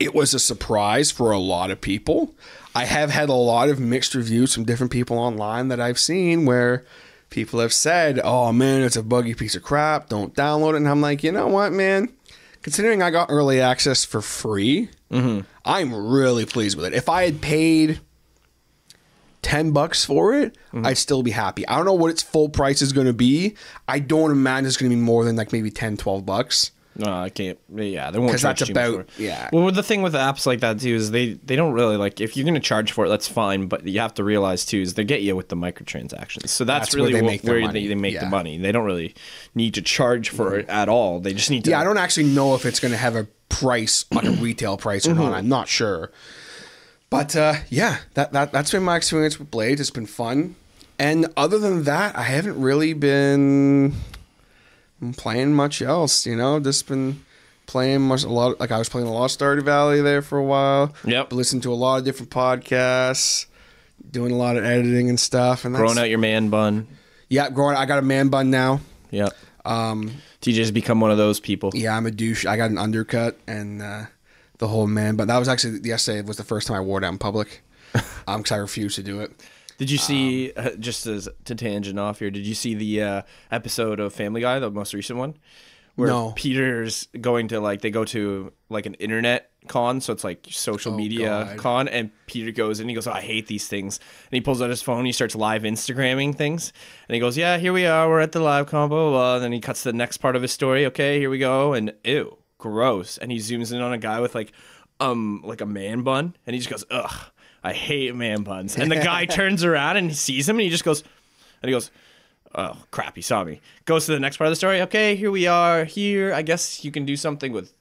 Speaker 2: it was a surprise for a lot of people. I have had a lot of mixed reviews from different people online that I've seen where people have said, "Oh man, it's a buggy piece of crap. Don't download it." And I'm like, you know what, man? Considering I got early access for free, Mm-hmm. I'm really pleased with it. If I had paid ten bucks for it, mm-hmm. I'd still be happy. I don't know what its full price is going to be. I don't imagine it's going to be more than like maybe 10, 12 bucks.
Speaker 6: No, I can't. Yeah, they won't
Speaker 2: 'Cause
Speaker 6: charge
Speaker 2: that's about- yeah.
Speaker 6: Well, the thing with apps like that too is they they don't really like if you're gonna charge for it, that's fine. But you have to realize too is they get you with the microtransactions. So that's,
Speaker 2: That's where
Speaker 6: really
Speaker 2: they
Speaker 6: wh-
Speaker 2: make
Speaker 6: where
Speaker 2: money.
Speaker 6: they, they make
Speaker 2: Yeah. Mm-hmm.
Speaker 6: the money. They don't really need to charge for it at all. They just need to.
Speaker 2: Yeah, I don't actually know if it's going to have a price, like a retail price or not. I'm not sure. But uh, yeah, that, that that's been my experience with Blades. It's been fun, and other than that, I haven't really been playing much else. You know, just been playing much a lot. Like I was playing a lot of Stardew Valley there for a while.
Speaker 6: Yep.
Speaker 2: listened to a lot of different podcasts, doing a lot of editing and stuff. And
Speaker 6: growing out your man bun.
Speaker 2: Yeah, growing. I got a man bun now.
Speaker 6: Yeah. Um, TJ's become one of those people.
Speaker 2: Yeah, I'm a douche. I got an undercut and uh, the whole man. But that was actually yesterday was the first time I wore it out in public. *laughs* Um, because I refused to do it.
Speaker 6: Did you see
Speaker 2: Um,
Speaker 6: uh, just as to tangent off here? Did you see the uh, episode of Family Guy, the most recent one, where
Speaker 2: No.
Speaker 6: Peter's going to like they go to like an internet con, so it's like social media
Speaker 2: Oh, God.
Speaker 6: con, and Peter goes and he goes, oh, "I hate these things," and he pulls out his phone, and he starts live Instagramming things, and he goes, "Yeah, here we are, we're at the live con, blah blah." blah. And then he cuts to the next part of his story. Okay, here we go, and ew, gross, and he zooms in on a guy with like um like a man bun, and he just goes, "Ugh." I hate man buns. And the guy *laughs* turns around and he sees him and he just goes, and he goes, oh crap, he saw me. Goes to the next part of the story. Okay, here we are. Here, I guess you can do something with,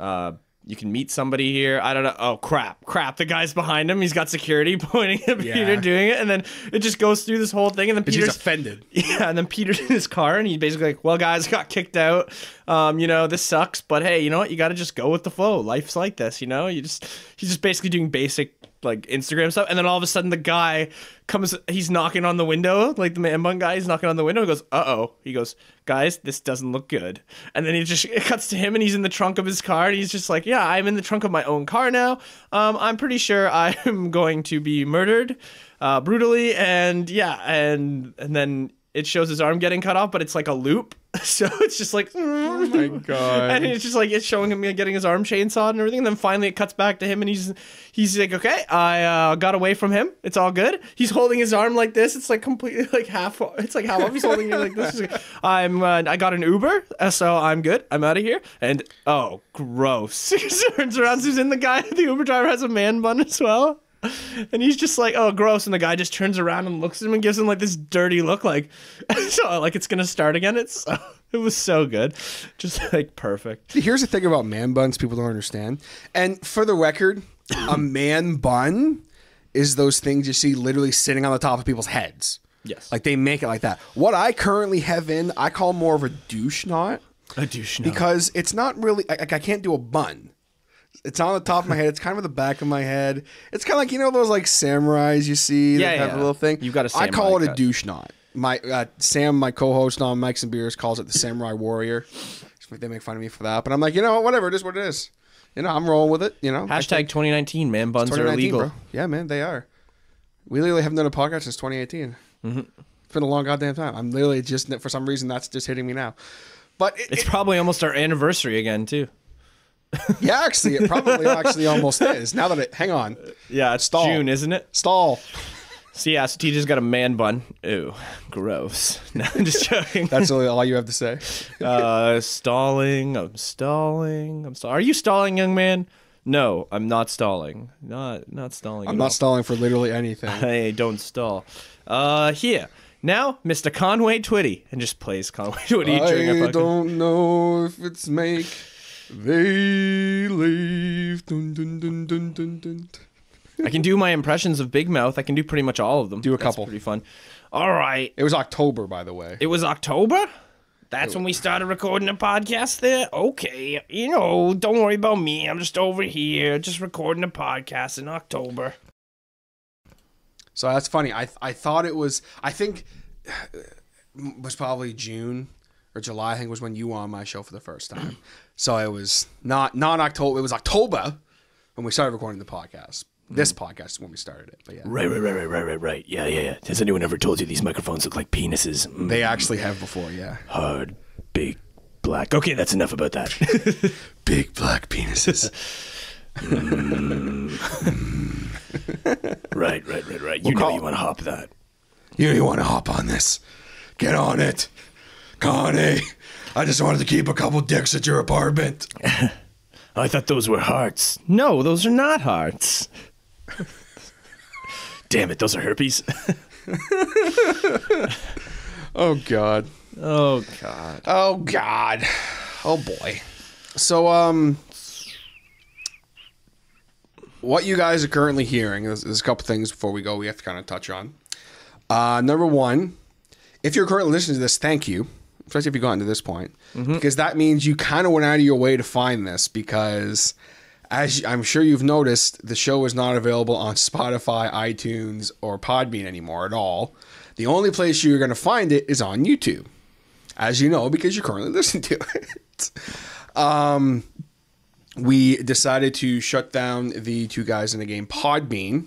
Speaker 6: uh, you can meet somebody here. I don't know. Oh crap, crap. The guy's behind him. He's got security *laughs* pointing at Peter doing it, and then it just goes through this whole thing, and then Peter's
Speaker 2: offended. *laughs*
Speaker 6: yeah, and then Peter's in his car, and he's basically like, "Well, guys, got kicked out. Um, you know, this sucks, but hey, you know what? You got to just go with the flow. Life's like this, you know. You just he's just basically doing basic like Instagram stuff, and then all of a sudden the guy comes. He's knocking on the window, like the man bun guy. He's knocking on the window. He goes, "Uh oh." He goes, "Guys, this doesn't look good." And then he just *laughs* it cuts to him, and he's in the trunk of his car, and he's just like, "Yeah, I'm in the trunk of my own car now. Um, I'm pretty sure *laughs* I'm going to be murdered." Uh, brutally and yeah and and then it shows his arm getting cut off, but it's like a loop. *laughs* So it's just like, oh
Speaker 2: my *laughs* God.
Speaker 6: And it's just like it's showing him getting his arm chainsawed and everything. And then finally it cuts back to him, and he's he's like, okay, I uh, got away from him. It's all good. He's holding his arm like this. It's like completely *laughs* like half. It's like half off. He's holding it like this. Like, I'm. Uh, I got an Uber, uh, so I'm good. I'm out of here. And oh, gross. he turns around. Who's in the guy? The Uber driver has a man bun as well. *laughs* and he's just like, "Oh, gross!" And the guy just turns around and looks at him and gives him like this dirty look, like, *laughs* so, like it's gonna start again. It's so, *laughs* it was so good, just like perfect.
Speaker 2: Here's the thing about man buns people don't understand. And for the record, *clears throat* a man bun is those things you see literally sitting on the top of people's heads.
Speaker 6: Yes.
Speaker 2: Like they make it like that. What I currently have in, I call more of a douche knot
Speaker 6: A douche knot
Speaker 2: because it's not really, I, I can't do a bun. It's on the top of my head. It's kind of the back of my head. It's kind of like you know those like samurais you see
Speaker 6: Yeah,
Speaker 2: that have
Speaker 6: yeah.
Speaker 2: a little thing.
Speaker 6: You've got a
Speaker 2: I call it
Speaker 6: samurai
Speaker 2: a douche knot. My uh, Sam, my co-host on Mike's and Beers, calls it the samurai warrior. They make fun of me for that, but I'm like, you know, what, whatever. It is what it is. You know, I'm rolling with it. You know,
Speaker 6: Hashtag 2019, man buns are
Speaker 2: 2019,
Speaker 6: illegal.
Speaker 2: bro. Yeah, man, they are. We literally haven't done a podcast since 2018.
Speaker 6: Mm-hmm.
Speaker 2: It's been a long goddamn time. I'm literally just for some reason that's just hitting me now. But it,
Speaker 6: It's
Speaker 2: it-
Speaker 6: probably almost our anniversary again too.
Speaker 2: Yeah, actually, it probably *laughs* actually almost is. Now that it, hang on,
Speaker 6: Yeah, it's
Speaker 2: Stall.
Speaker 6: June, isn't it?
Speaker 2: stall.
Speaker 6: So yeah, so TJ's got a man bun. Ew, gross. *laughs* No, I'm just joking.
Speaker 2: That's really all you have to say. *laughs*
Speaker 6: uh, stalling. I'm stalling. I'm stalling. Are you stalling, young man? No, I'm not stalling. Not not stalling.
Speaker 2: I'm not
Speaker 6: all.
Speaker 2: stalling for literally anything.
Speaker 6: Hey, don't stall. Uh, here now, Mr. Conway Twitty, and just plays Conway Twitty
Speaker 2: I don't know if it's make they leave. Dun, dun, dun, dun, dun, dun.
Speaker 6: I can do my impressions of Big Mouth. I can do pretty much all of them.
Speaker 2: Do a
Speaker 6: That's
Speaker 2: couple.
Speaker 6: Pretty fun. All right.
Speaker 2: It was October, by the way.
Speaker 6: It was October? That's when we started recording the podcast there? Okay. You know, don't worry about me. I'm just over here, just recording a podcast in October.
Speaker 2: So that's funny. I I thought it was. I think it *sighs* was probably June or July. I think was when you were on my show for the first time. So it was not not October. It was October when we started recording the podcast. This podcast is when we started it. But yeah,
Speaker 3: Right, right, right, right, right, right, right. Yeah, yeah, yeah. Has anyone ever told you these microphones look like penises? Mm,
Speaker 2: they actually have before. Yeah,
Speaker 3: hard, big, black. Okay, that's enough about that. *laughs*
Speaker 2: big black penises. *laughs*
Speaker 3: right, right, right, right. You know
Speaker 2: call-
Speaker 3: you want to hop that.
Speaker 2: you know you want to hop on this? Get on it, Connie. I just wanted to keep a couple dicks at your apartment. *laughs*
Speaker 3: I thought those were hearts.
Speaker 6: No, those are not hearts. *laughs*
Speaker 3: Damn it, those are herpes. *laughs*
Speaker 2: Oh God.
Speaker 6: Oh, God.
Speaker 2: Oh God. Oh boy. So um what you guys are currently hearing, there's, there's a couple things before we go we have to kind of touch on. Uh number one, if you're currently listening to this, thank you. Especially if you've gotten to this point. Because that means you kind of went out of your way to find this because as I'm sure you've noticed, the show is not available on Spotify, iTunes, or Podbean anymore at all. The only place you're going to find it is on YouTube as you know, because you're currently *laughs* listen to it. Um, we decided to shut down the two guys in the game Podbean.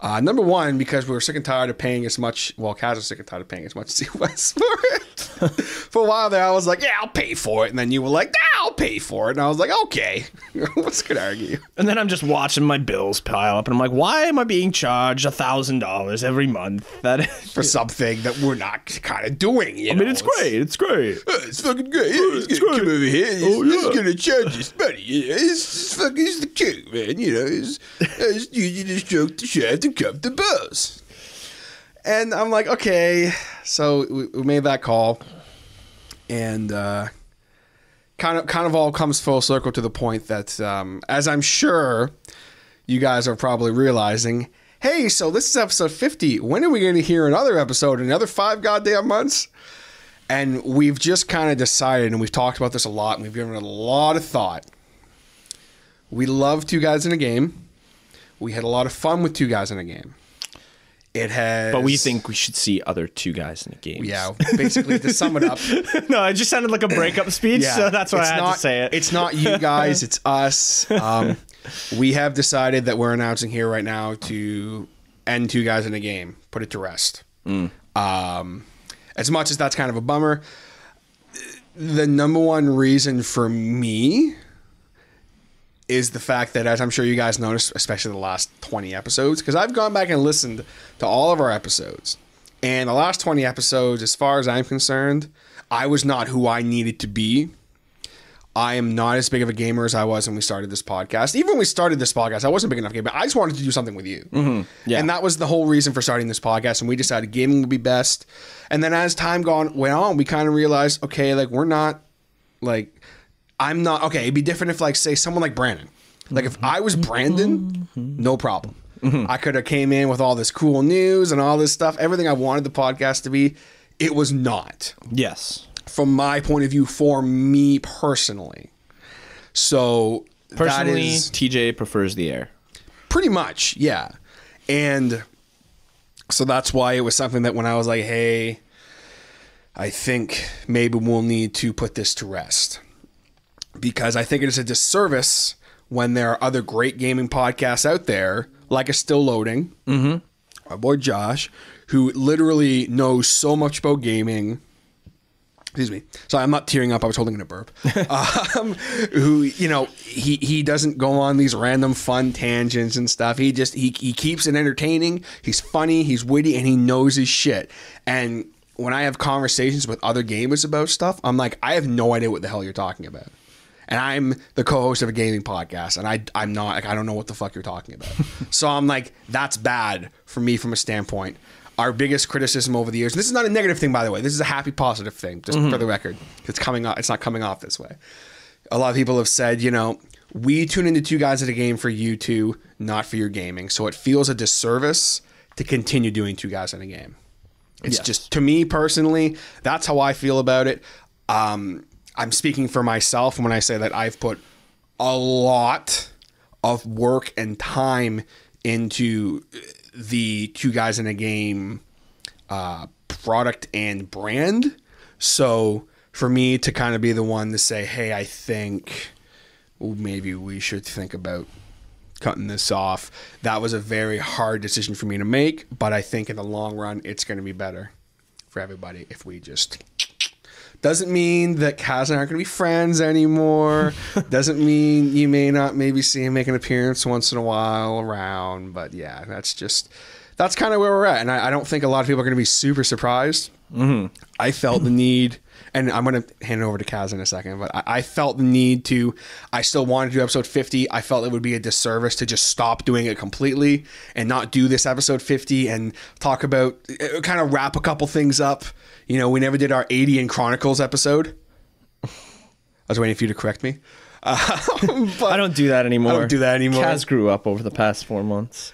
Speaker 2: Uh, number one, because we were sick and tired of paying as much. Well, Kaz was sick and tired of paying as much as he *laughs* was for it. *laughs* for a while there, I was like, "Yeah, I'll pay for it," and then you were like, "Yeah, I'll pay for it," and I was like, "Okay, *laughs* what's gonna argue?"
Speaker 6: And then I'm just watching my bills pile up, and I'm like, why am I being charged a $1,000 every month? That
Speaker 2: For something that we're not kind of doing.
Speaker 6: I mean,
Speaker 2: know?
Speaker 6: it's great. It's great.
Speaker 2: Oh, it's fucking great. Yeah, he's gonna come over here. He's, he's gonna charge us money. You know, it's, it's fucking it's the cute man. You know, it's, it's using to stroke the shaft and cup the balls. And I'm like, okay. So we, we made that call, and uh, kind of kind of all comes full circle to the point that, um, as I'm sure you guys are probably realizing. Hey, so this is episode 50. When are we going to hear another episode? Another five goddamn months? And we've just kind of decided, and we've talked about this a lot, and we've given it a lot of thought. We love Two Guys and a Game. We had a lot of fun with Two Guys and a Game. It has.
Speaker 6: But we think we should see other two guys in a game.
Speaker 2: Yeah, basically, to sum it up, *laughs*
Speaker 6: no, it just sounded like a breakup *coughs* speech,
Speaker 2: yeah,
Speaker 6: so that's why I had
Speaker 2: not,
Speaker 6: to say it.
Speaker 2: It's not you *laughs* guys, it's us. Um, we have decided that we're announcing here right now to end Two Guys and a Game, put it to rest.
Speaker 6: Mm.
Speaker 2: Um, as much as that's kind of a bummer, the number one reason for me is the fact that, as I'm sure you guys noticed, especially the last 20 episodes, because I've gone back and listened to all of our episodes. And the last 20 episodes, as far as I'm concerned, I was not who I needed to be. I am not as big of a gamer as I was when we started this podcast. Even when we started this podcast, I wasn't big enough gamer. I just wanted to do something with you. Mm-hmm.
Speaker 6: Yeah.
Speaker 2: And that was the whole reason for starting this podcast. And we decided gaming would be best. And then as time gone went on, we kind of realized, okay, like we're not like I'm not okay. It'd be different if like say someone like Brandon. Like if I was Brandon, no problem. Mm-hmm. I could have came in with all this cool news and all this stuff, everything I wanted the podcast to be. It was not
Speaker 6: Yes.
Speaker 2: from my point of view for me personally. So
Speaker 6: Personally,
Speaker 2: is
Speaker 6: TJ prefers the air.
Speaker 2: pretty much, yeah. And so that's why it was something that when I was like, hey, I think maybe we'll need to put this to rest. Because I think it is a disservice when there are other great gaming podcasts out there, like a Still Loading, mm-hmm. our boy Josh, who literally knows so much about gaming. Excuse me. Sorry, I'm not tearing up. I was holding in a burp. *laughs* um, who, you know, he, he doesn't go on these random fun tangents and stuff. He just he, he keeps it entertaining. He's funny. He's witty, and he knows his shit. And when I have conversations with other gamers about stuff, I'm like, I have no idea what the hell you're talking about. And I'm the co-host of a gaming podcast, and I I'm not like I don't know what the fuck you're talking about. *laughs* so I'm like, that's bad for me from a standpoint. Our biggest criticism over the years, and this is not a negative thing, by the way. This is a happy, positive thing, just for the record. It's coming off. It's not coming off this way. A lot of people have said, you know, we tune into two guys at a game for you two, not for your gaming. So it feels a disservice to continue doing two guys and a game. It's
Speaker 6: Yes.
Speaker 2: just to me personally, that's how I feel about it. Um, I'm speaking for myself when I say that I've put a lot of work and time into the two guys and a game uh, product and brand. So for me to kind of be the one to say, hey, I think maybe we should think about cutting this off. That was a very hard decision for me to make, but I think in the long run, it's going to be better for everybody if we just. Doesn't mean that Kaz and I aren't going to be friends anymore. *laughs* Doesn't mean you may not maybe see him make an appearance once in a while around. But yeah, that's just that's kind of where we're at, and I, I don't think a lot of people are going to be super surprised. I felt the need, and I'm going to hand it over to Kaz in a second, but I, I felt the need to, I still wanted to do episode 50. I felt it would be a disservice to just stop doing it completely and not do this episode 50 and talk about, uh, kind of wrap a couple things up. You know, we never did our 80 in Chronicles episode. I was waiting for you to correct me. *laughs* But-
Speaker 6: I don't do that anymore.
Speaker 2: I don't do that anymore.
Speaker 6: Kaz grew up over the past four months.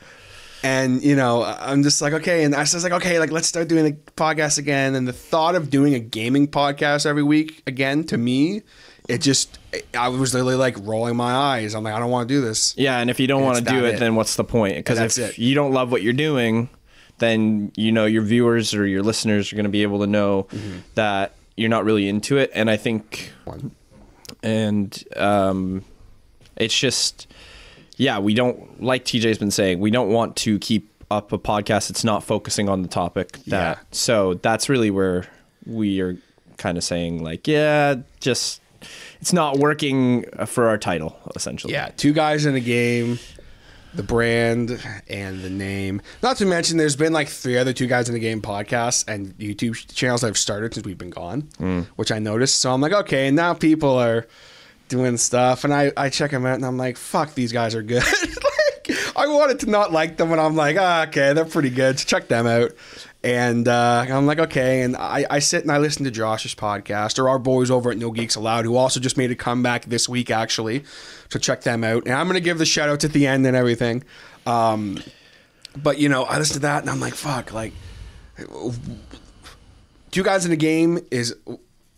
Speaker 2: and you know i'm just like okay and i was like okay like let's start doing the podcast again and the thought of doing a gaming podcast every week again to me it just i was literally like rolling my eyes i'm like i don't want to do this
Speaker 6: Yeah, and if you don't want to do it,
Speaker 2: it.
Speaker 6: then what's the point? Because if
Speaker 2: it.
Speaker 6: you don't love what you're doing, then you know your viewers or your listeners are going to be able to know
Speaker 2: Mm-hmm.
Speaker 6: that you're not really into it. And I think, and um, it's just, yeah, we don't like TJ's been saying, we don't want to keep up a podcast that's not focusing on the topic. That
Speaker 2: Yeah.
Speaker 6: so that's really where we are kind of saying like, yeah, just. It's not working for our title, essentially.
Speaker 2: yeah two guys and a game the brand and the name. Not to mention there's been like three other two guys in the game podcasts and youtube channels that have started since we've been gone which i noticed. So i'm like okay now people are doing stuff. And i i check them out and i'm like fuck these guys are good. *laughs* Like i wanted to not like them and i'm like ah, okay they're pretty good. Check them out and uh, I'm like, okay. And I, I sit and I listen to Josh's podcast or our boys over at No Geeks Allowed, who also just made a comeback this week, actually. So check them out. And I'm going to give the shout outs at the end and everything. Um, but, you know, I listen to that and I'm like, fuck, like, two guys and a game is.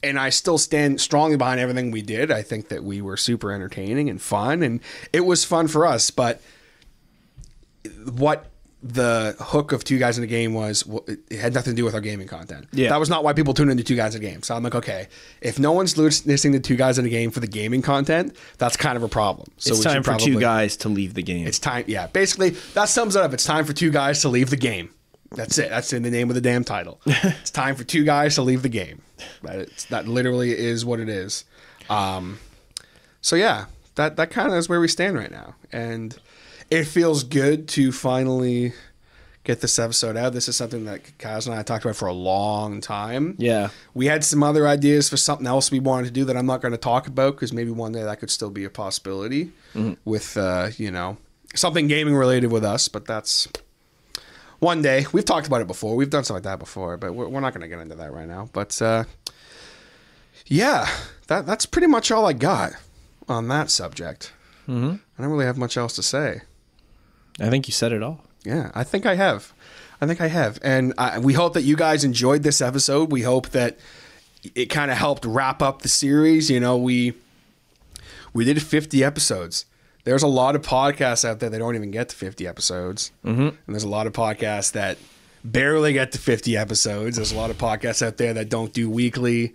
Speaker 2: And I still stand strongly behind everything we did. I think that we were super entertaining and fun, and it was fun for us. But what the hook of two guys and a game was well, it had nothing to do with our gaming content.
Speaker 6: Yeah.
Speaker 2: That was not why people tuned into two guys and a game. So I'm like, okay, if no one's listening to two guys and a game for the gaming content, that's kind of a problem. So
Speaker 6: it's time for two guys to leave the game.
Speaker 2: It's time. Yeah, basically that sums it up. It's time for two guys to leave the game. That's it. That's in the name of the damn title. *laughs* it's time for two guys to leave the game. That it's, that literally is what it is. Um, so yeah, that that kind of is where we stand right now, and it feels good to finally get this episode out. This is something that Kaz and I talked about for a long time.
Speaker 6: Yeah.
Speaker 2: We had some other ideas for something else we wanted to do that I'm not going to talk about because maybe one day that could still be a possibility with, uh, you know, something gaming related with us. But that's one day. We've talked about it before. We've done something like that before, but we're, we're not going to get into that right now. But uh, yeah, that that's pretty much all I got on that subject. Mm-hmm. I don't really have much else to say.
Speaker 6: I think you said it all.
Speaker 2: Yeah, I think I have. I think I have. And I, we hope that you guys enjoyed this episode. We hope that it kind of helped wrap up the series. You know, we we did 50 episodes. There's a lot of podcasts out there that don't even get to 50 episodes. Mm-hmm. And there's a lot of podcasts that barely get to 50 episodes. There's a lot of podcasts out there that don't do weekly.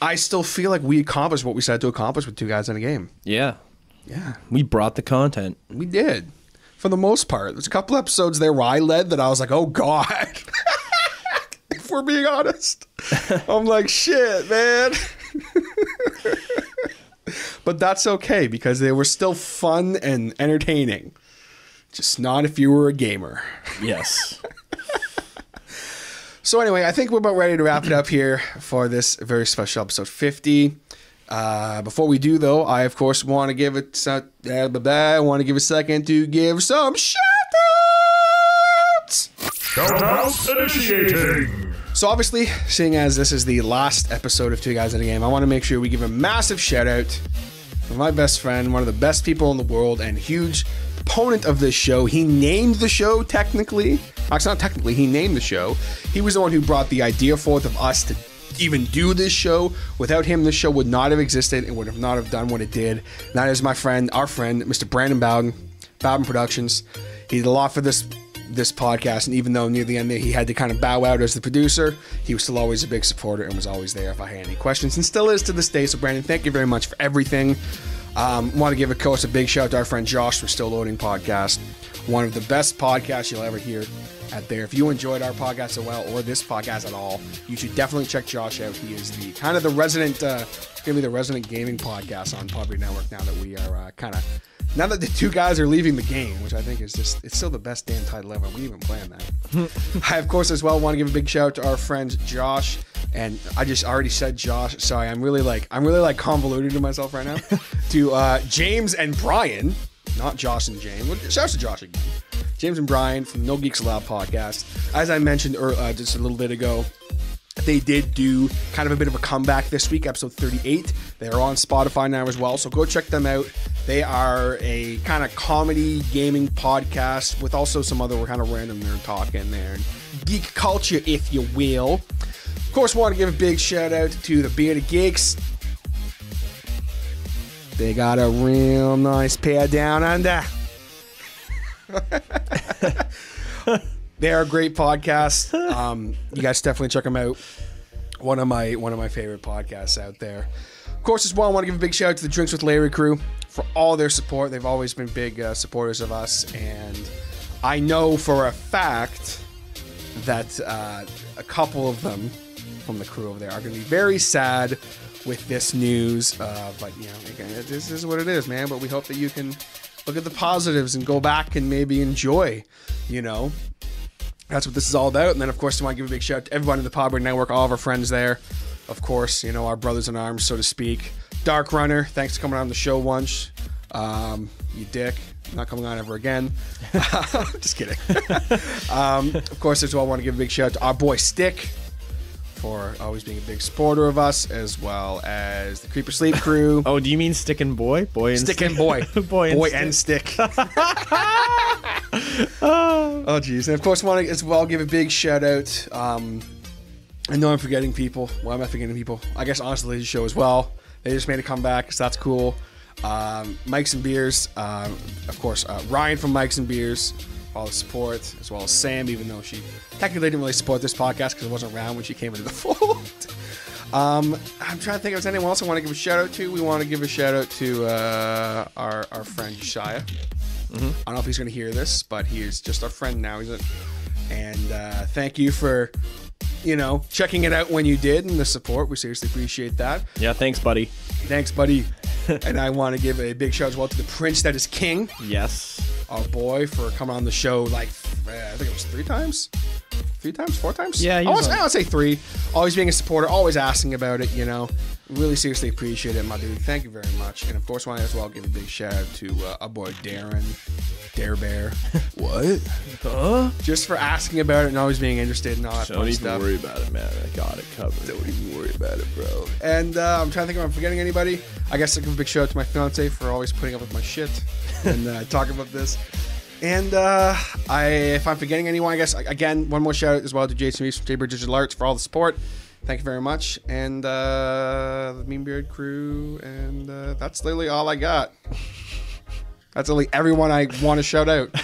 Speaker 2: I still feel like we accomplished what we set to accomplish with two guys and a game.
Speaker 6: Yeah.
Speaker 2: Yeah.
Speaker 6: We brought the content.
Speaker 2: We did. For the most part. There's a couple episodes there where I led that I was like, oh God. *laughs* if we're being honest. I'm like, shit, man. *laughs* but that's okay because they were still fun and entertaining. Just not if you were a gamer.
Speaker 6: Yes. *laughs*
Speaker 2: So anyway, I think we're about ready to wrap it up here for this very special episode 50. Uh, before we do, though, I of course want to give it. uh, blah, blah, I want to give a second to give some shout outs.
Speaker 5: Shoutouts initiating.
Speaker 2: So obviously, seeing as this is the last episode of Two Guys and a Game, I want to make sure we give a massive shout out to my best friend, one of the best people in the world, and huge proponent of this show. He named the show technically. Actually, not technically. He named the show. He was the one who brought the idea forth of us to even do this show. Without him, this show would not have existed and would have not have done what it did. And that is my friend, our friend, Mr. Brandon Bowden, Bowden Productions. He did a lot for this this podcast, and even though near the end he had to kind of bow out as the producer, he was still always a big supporter and was always there if I had any questions, and still is to this day. So, Brandon, thank you very much for everything. Um, want to give, of course, a big shout out to our friend Josh for Still Loading Podcast, one of the best podcasts you'll ever hear out there. If you enjoyed our podcast so well, or this podcast at all, you should definitely check Josh out. He is the kind of the resident, uh, gonna be the resident gaming podcast on Podbean Network now that we are uh, kind of now that the two guys are leaving the game, which I think is just it's still the best damn title ever. We even planned that. *laughs* I of course as well want to give a big shout out to our friend Josh. And I just already said Josh. Sorry, I'm really like I'm really like convoluted to myself right now. *laughs* to uh, James and Brian, not Josh and James. Shout out to Josh again. James and Brian from No Geeks Allowed podcast. As I mentioned uh, just a little bit ago, they did do kind of a bit of a comeback this week, episode 38. They're on Spotify now as well, so go check them out. They are a kind of comedy gaming podcast with also some other kind of random nerd talk in there. Geek culture, if you will. Of course, want to give a big shout out to the Bearded Geeks. They got a real nice pair down under. *laughs* They're a great podcast. Um, you guys definitely check them out. One of my one of my favorite podcasts out there. Of course, as well, I want to give a big shout out to the Drinks with Larry crew for all their support. They've always been big uh, supporters of us, and I know for a fact that uh, a couple of them from the crew over there are going to be very sad with this news. Uh, but you know, again, this is what it is, man. But we hope that you can look at the positives and go back and maybe enjoy. You know, that's what this is all about. And then, of course, I want to give a big shout out to everybody in the Podbreak Network, all of our friends there. Of course, you know, our brothers in arms, so to speak. Dark Runner, thanks for coming on the show once. Um, you dick. Not coming on ever again. *laughs* Just kidding. *laughs* um, of course, as well, I want to give a big shout out to our boy Stick for always being a big supporter of us, as well as the Creeper Sleep crew. *laughs*
Speaker 6: Oh, do you mean stick and boy? Boy and
Speaker 2: Stick and boy. *laughs*
Speaker 6: boy and
Speaker 2: boy
Speaker 6: stick.
Speaker 2: and stick. *laughs* oh, geez. And of course, want to as well give a big shout out. Um, I know I'm forgetting people. Why am I forgetting people? I guess honestly, the show as well. They just made a comeback, so that's cool. Um, Mike's and Beers, um, of course, uh, Ryan from Mike's and Beers, all the support, as well as Sam, even though she technically didn't really support this podcast because it wasn't around when she came into the *laughs* fold. Um, I'm trying to think if there's anyone else I want to give a shout out to. We want to give a shout out to uh, our our friend Shia. I don't know if he's going to hear this, but he is just our friend now. He's a, and uh, thank you for you know checking it out when you did and the support. We seriously appreciate that.
Speaker 6: Yeah, thanks, buddy.
Speaker 2: Thanks, buddy. *laughs* and I want to give a big shout out as well to the Prince that is King
Speaker 6: Yes.
Speaker 2: our boy for coming on the show like I think it was three times, three times, four times.
Speaker 6: Yeah, he
Speaker 2: I
Speaker 6: was
Speaker 2: would
Speaker 6: on.
Speaker 2: I would say three. Always being a supporter, always asking about it. You know, really seriously appreciate it, my dude. Thank you very much. And of course, I want to as well give a big shout out to uh, our boy Darren, Dare Bear. *laughs* what?
Speaker 6: Huh?
Speaker 2: Just for asking about it and always being interested in all that
Speaker 6: Don't
Speaker 2: fun
Speaker 6: even worry about it, man. I got it covered.
Speaker 2: Don't even worry about it, bro. And uh, I'm trying to think if I'm forgetting anybody. I guess I give a big shout out to my fiance for always putting up with my shit *laughs* and uh, talking about this. And uh, I, if I'm forgetting anyone, I guess again one more shout out as well to Jason Reese from Jaybird Digital Arts for all the support. Thank you very much, and uh, the Mean Beard crew, and uh, that's literally all I got. *laughs* That's literally everyone I want to shout out. *laughs*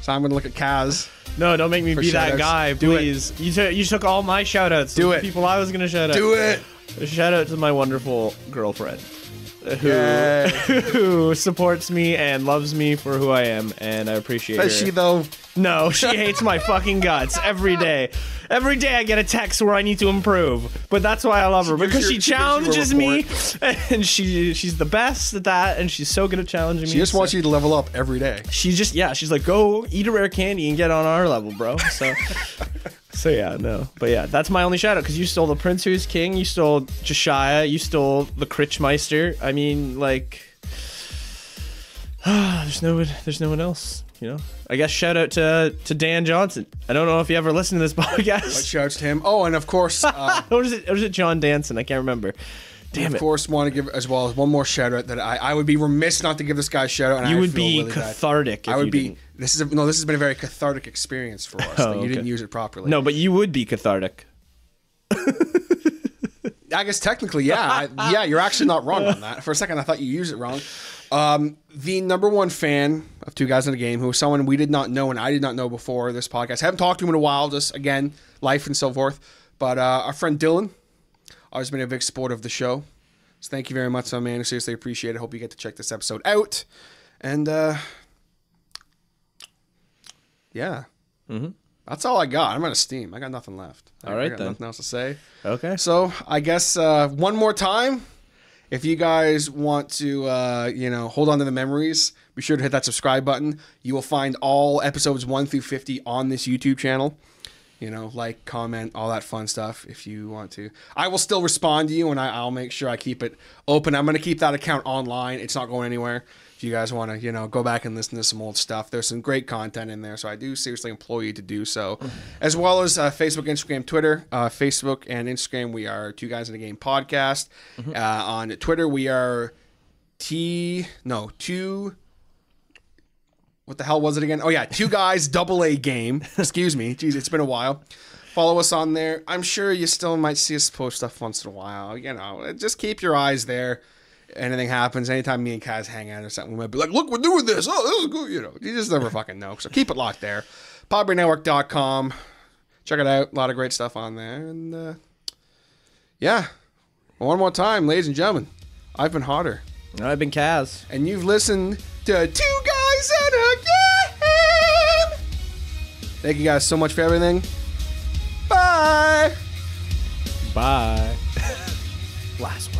Speaker 2: So I'm gonna look at Kaz.
Speaker 6: No, don't make me be that guy,
Speaker 2: Do it.
Speaker 6: please. You took you took all my shout outs.
Speaker 2: Do it.
Speaker 6: People I was gonna shout out.
Speaker 2: Do it.
Speaker 6: Shout out to my wonderful girlfriend. Uh,
Speaker 2: who, *laughs*
Speaker 6: who supports me and loves me for who I am, and I appreciate
Speaker 2: Does
Speaker 6: her.
Speaker 2: she though?
Speaker 6: No, she hates my fucking guts every day. Every day I get a text where I need to improve. But that's why I love her because she
Speaker 2: she gives you a
Speaker 6: challenges me, *laughs* and she she's the best at that, and she's so good at challenging me.
Speaker 2: She just
Speaker 6: so-
Speaker 2: wants you to level up every day.
Speaker 6: She just yeah, she's like go eat a rare candy and get on our level, bro. So. *laughs* So yeah, no, but yeah, that's my only shout out because you stole the Prince Who's King, you stole Josiah, you stole the Critchmeister. I mean, like, *sighs* there's no one, there's no one else. You know, I guess shout out to to Dan Johnson. I don't know if you ever listened to this *laughs* podcast.
Speaker 2: Shouts to him. Oh, and of course, *laughs* uh,
Speaker 6: or is it or is it John Danson? I can't remember. Damn
Speaker 2: of
Speaker 6: it.
Speaker 2: course, want to give as well as one more shout out that I, I would be remiss not to give this guy a shout out. And
Speaker 6: You
Speaker 2: I
Speaker 6: would be
Speaker 2: really
Speaker 6: cathartic if
Speaker 2: I would be.
Speaker 6: didn't.
Speaker 2: This is a, no. This has been a very cathartic experience for *laughs* us.
Speaker 6: Oh,
Speaker 2: that you didn't use it properly.
Speaker 6: No, but you would be cathartic.
Speaker 2: I guess technically, yeah, I, yeah. You're actually not wrong on that. For a second, I thought you used it wrong. Um, the number one fan of Two Guys and a Game, who was someone we did not know and I did not know before this podcast. haven't talked to him in a while, just again, life and so forth. But uh, our friend Dylan, always been a big support of the show. So thank you very much, my man. Seriously appreciate it. Hope you get to check this episode out. And uh, yeah, that's all I got. I'm out of steam. I got nothing left. I-
Speaker 6: All
Speaker 2: I
Speaker 6: right,
Speaker 2: got
Speaker 6: then.
Speaker 2: nothing else to say.
Speaker 6: Okay.
Speaker 2: So I guess uh, one more time, if you guys want to, uh, you know, hold on to the memories, be sure to hit that subscribe button. You will find all episodes one through fifty on this YouTube channel. You know, like, comment, all that fun stuff. If you want to, I will still respond to you, and I, I'll make sure I keep it open. I'm going to keep that account online. It's not going anywhere. If you guys want to, you know, go back and listen to some old stuff, there's some great content in there. So I do seriously implore you to do so, *sighs* as well as uh, Facebook, Instagram, Twitter. Uh, Facebook and Instagram, we are Two Guys and a Game podcast. Uh, on Twitter, we are T no two. What the hell was it again? Oh yeah, two guys, *laughs* double A game. Excuse me, jeez, it's been a while. Follow us on there. I'm sure you still might see us post stuff once in a while. You know, just keep your eyes there. Anything happens, anytime me and Kaz hang out or something, we might be like, "Look, we're doing this. Oh, this is good." You know, you just never fucking know. So keep it locked there. PodBrainNetwork.com. Check it out. A lot of great stuff on there. And uh, yeah, one more time, ladies and gentlemen, I've been hotter
Speaker 6: I've been Kaz.
Speaker 2: and you've listened to Two Guys and a Game. Thank you guys so much for everything. Bye.
Speaker 6: Bye. *laughs*